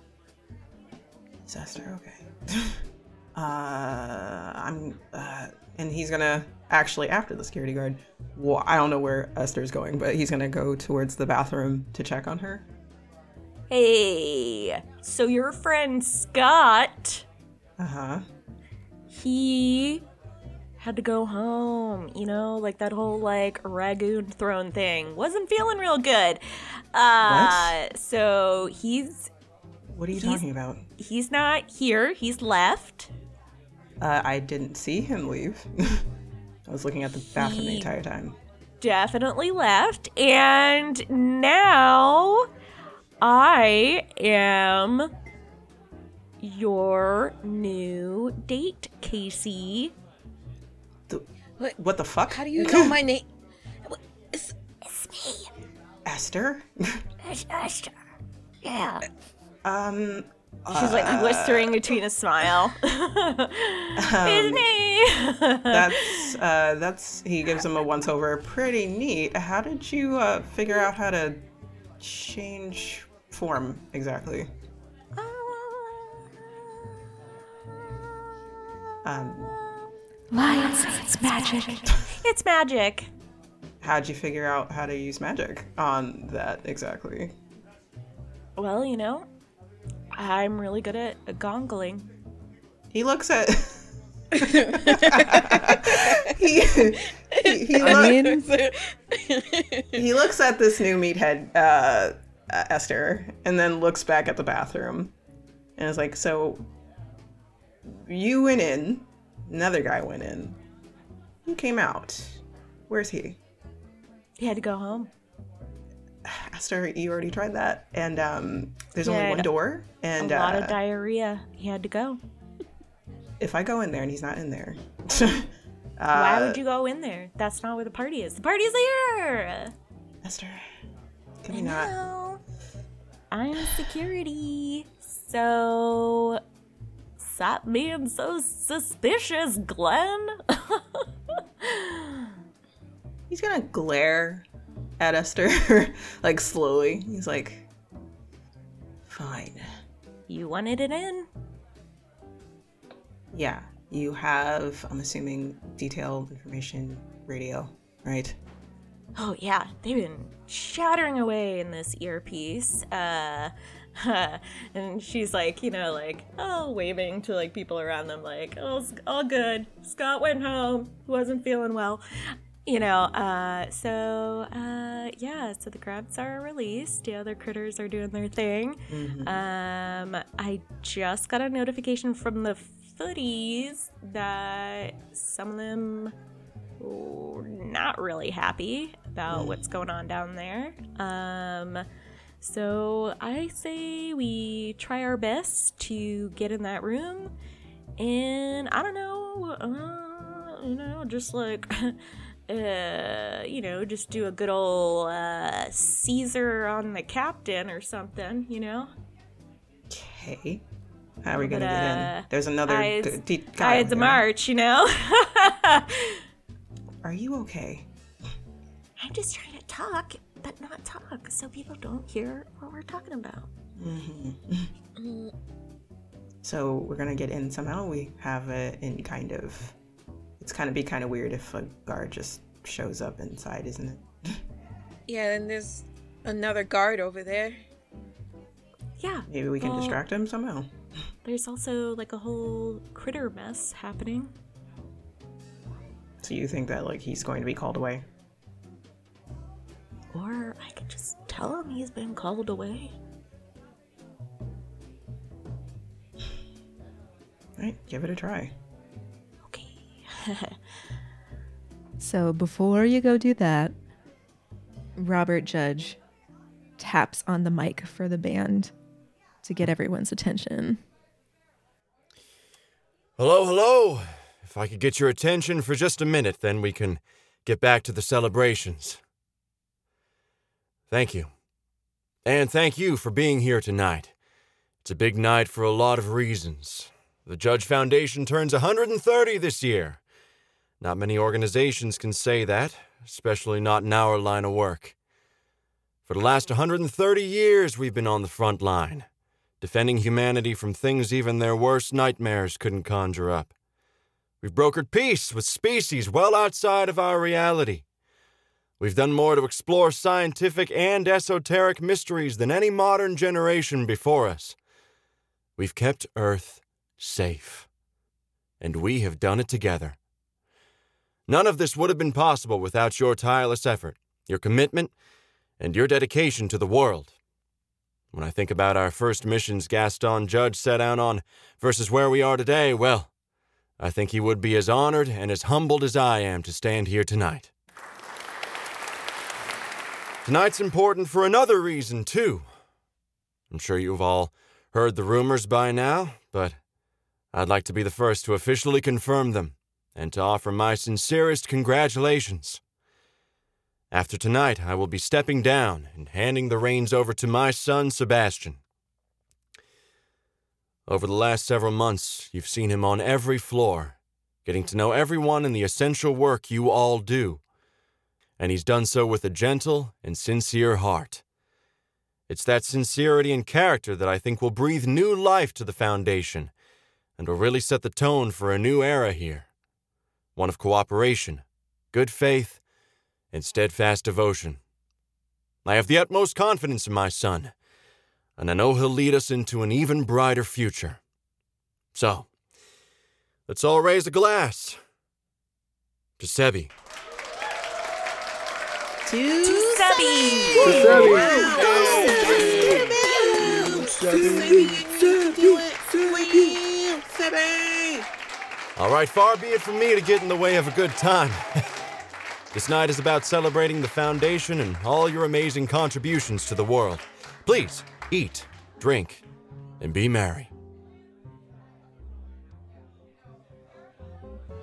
Speaker 6: is Esther okay? uh, I'm, uh, and he's gonna actually, after the security guard, well, I don't know where Esther's going, but he's gonna go towards the bathroom to check on her.
Speaker 7: Hey, so your friend Scott,
Speaker 6: Uh huh.
Speaker 7: he had to go home, you know, like that whole like Ragoon throne thing wasn't feeling real good. Uh so he's
Speaker 6: What are you talking about?
Speaker 7: he's not here, he's left.
Speaker 6: Uh, I didn't see him leave. I was looking at the bathroom the entire time.
Speaker 7: Definitely left and now I am your new date, Casey.
Speaker 6: The,
Speaker 9: What?
Speaker 6: what the fuck?
Speaker 9: How do you know my name? What- It's,
Speaker 6: Esther?
Speaker 7: Esther. Yeah.
Speaker 6: um,
Speaker 7: She's like whispering between a smile. It's me.
Speaker 6: that's uh, that's he gives him a once over. Pretty neat. How did you uh, figure out how to change form exactly? Um,
Speaker 1: Lions, it's magic.
Speaker 7: it's magic.
Speaker 6: how'd you figure out how to use magic on that exactly?
Speaker 7: Well, you know, I'm really good at gongling.
Speaker 6: He looks at. he, he, he,
Speaker 1: I
Speaker 6: look-
Speaker 1: mean,
Speaker 6: he looks at this new meathead, uh, uh, Esther, and then looks back at the bathroom, and is like, "So, you went in, another guy went in, who came out? Where's he?"
Speaker 7: He had to go home.
Speaker 6: Esther, you already tried that, and um, there's
Speaker 7: He
Speaker 6: only one door, and
Speaker 7: a lot
Speaker 6: uh,
Speaker 7: of diarrhea. He had to go.
Speaker 6: if I go in there and he's not in there,
Speaker 7: Why
Speaker 6: uh,
Speaker 7: would you go in there? That's not where the party is. The party's here.
Speaker 6: Esther, can we not?
Speaker 7: I'm security. So stop being so suspicious, Glenn.
Speaker 6: He's gonna glare at Esther, like slowly. He's like, "Fine,
Speaker 7: you wanted it in?
Speaker 6: yeah, you have. I'm assuming detailed information radio, right?
Speaker 7: Oh yeah, they've been chattering away in this earpiece. Uh and she's like, you know, like, oh, waving to like people around them, like, oh, all good. Scott went home. Wasn't feeling well. You know, uh, so uh, yeah, so the crabs are released. The other critters are doing their thing. Um, I just got a notification from the footies that some of them were not really happy about what's going on down there. Um, so I say we try our best to get in that room, and I don't know, uh, you know, just like. Uh, you know, just do a good old uh, Caesar on the captain or something, you know?
Speaker 6: Okay. How are we gonna
Speaker 7: But,
Speaker 6: get in?
Speaker 7: uh,
Speaker 6: There's another
Speaker 7: I-
Speaker 6: d- d-
Speaker 7: I
Speaker 6: guy
Speaker 7: had the march, you know?
Speaker 6: Are you okay?
Speaker 7: I'm just trying to talk, but not talk, so people don't hear what we're talking about.
Speaker 6: Mm-hmm. So we're gonna get in somehow. We have it in kind of. It's kind of be kind of weird if a guard just shows up inside, isn't it?
Speaker 9: Yeah, and there's another guard over there.
Speaker 7: Yeah.
Speaker 6: Maybe we can
Speaker 7: well,
Speaker 6: distract him somehow.
Speaker 7: There's also like a whole critter mess happening.
Speaker 6: So you think that like he's going to be called away?
Speaker 7: Or I could just tell him he's been called away.
Speaker 6: Right, give it a try. Okay.
Speaker 1: so before you go do that, Robert Judge taps on the mic for the band to get everyone's attention.
Speaker 10: Hello, hello. If I could get your attention for just a minute, then we can get back to the celebrations. Thank you. And thank you for being here tonight. It's a big night for a lot of reasons. The Judge Foundation turns 130 this year. Not many organizations can say that, especially not in our line of work. For the last 130 years, we've been on the front line, defending humanity from things even their worst nightmares couldn't conjure up. We've brokered peace with species well outside of our reality. We've done more to explore scientific and esoteric mysteries than any modern generation before us. We've kept Earth safe. And we have done it together. None of this would have been possible without your tireless effort, your commitment, and your dedication to the world. When I think about our first missions Gaston Judge set out on versus where we are today, well, I think he would be as honored and as humbled as I am to stand here tonight. Tonight's important for another reason, too. I'm sure you've all heard the rumors by now, but I'd like to be the first to officially confirm them and to offer my sincerest congratulations. After tonight, I will be stepping down and handing the reins over to my son, Sebastian. Over the last several months, you've seen him on every floor, getting to know everyone and the essential work you all do. And he's done so with a gentle and sincere heart. It's that sincerity and character that I think will breathe new life to the Foundation and will really set the tone for a new era here. One of cooperation, good faith, and steadfast devotion. I have the utmost confidence in my son, and I know he'll lead us into an even brighter future. So, let's all raise a glass to Sebi.
Speaker 7: To
Speaker 10: All right, far be it from me to get in the way of a good time. this night is about celebrating the Foundation and all your amazing contributions to the world. Please, eat, drink, and be merry.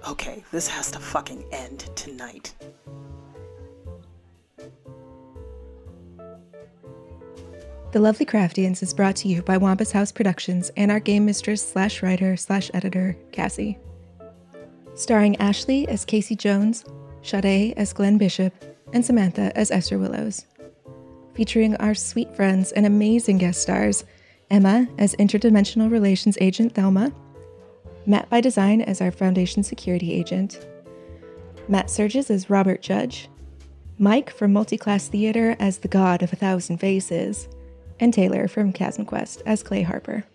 Speaker 6: Okay, this has to fucking end tonight.
Speaker 1: The Lovely Craftians is brought to you by Wampus House Productions and our game mistress slash writer slash editor, Cassie. Starring Ashley as Casey Jones, Sade as Glenn Bishop, and Samantha as Esther Willows. Featuring our sweet friends and amazing guest stars Emma as Interdimensional Relations Agent Thelma, Matt by Design as our Foundation Security Agent, Matt Surges as Robert Judge, Mike from Multiclass Theater as the God of a Thousand Faces, and Taylor from ChasmQuest as Clay Harper.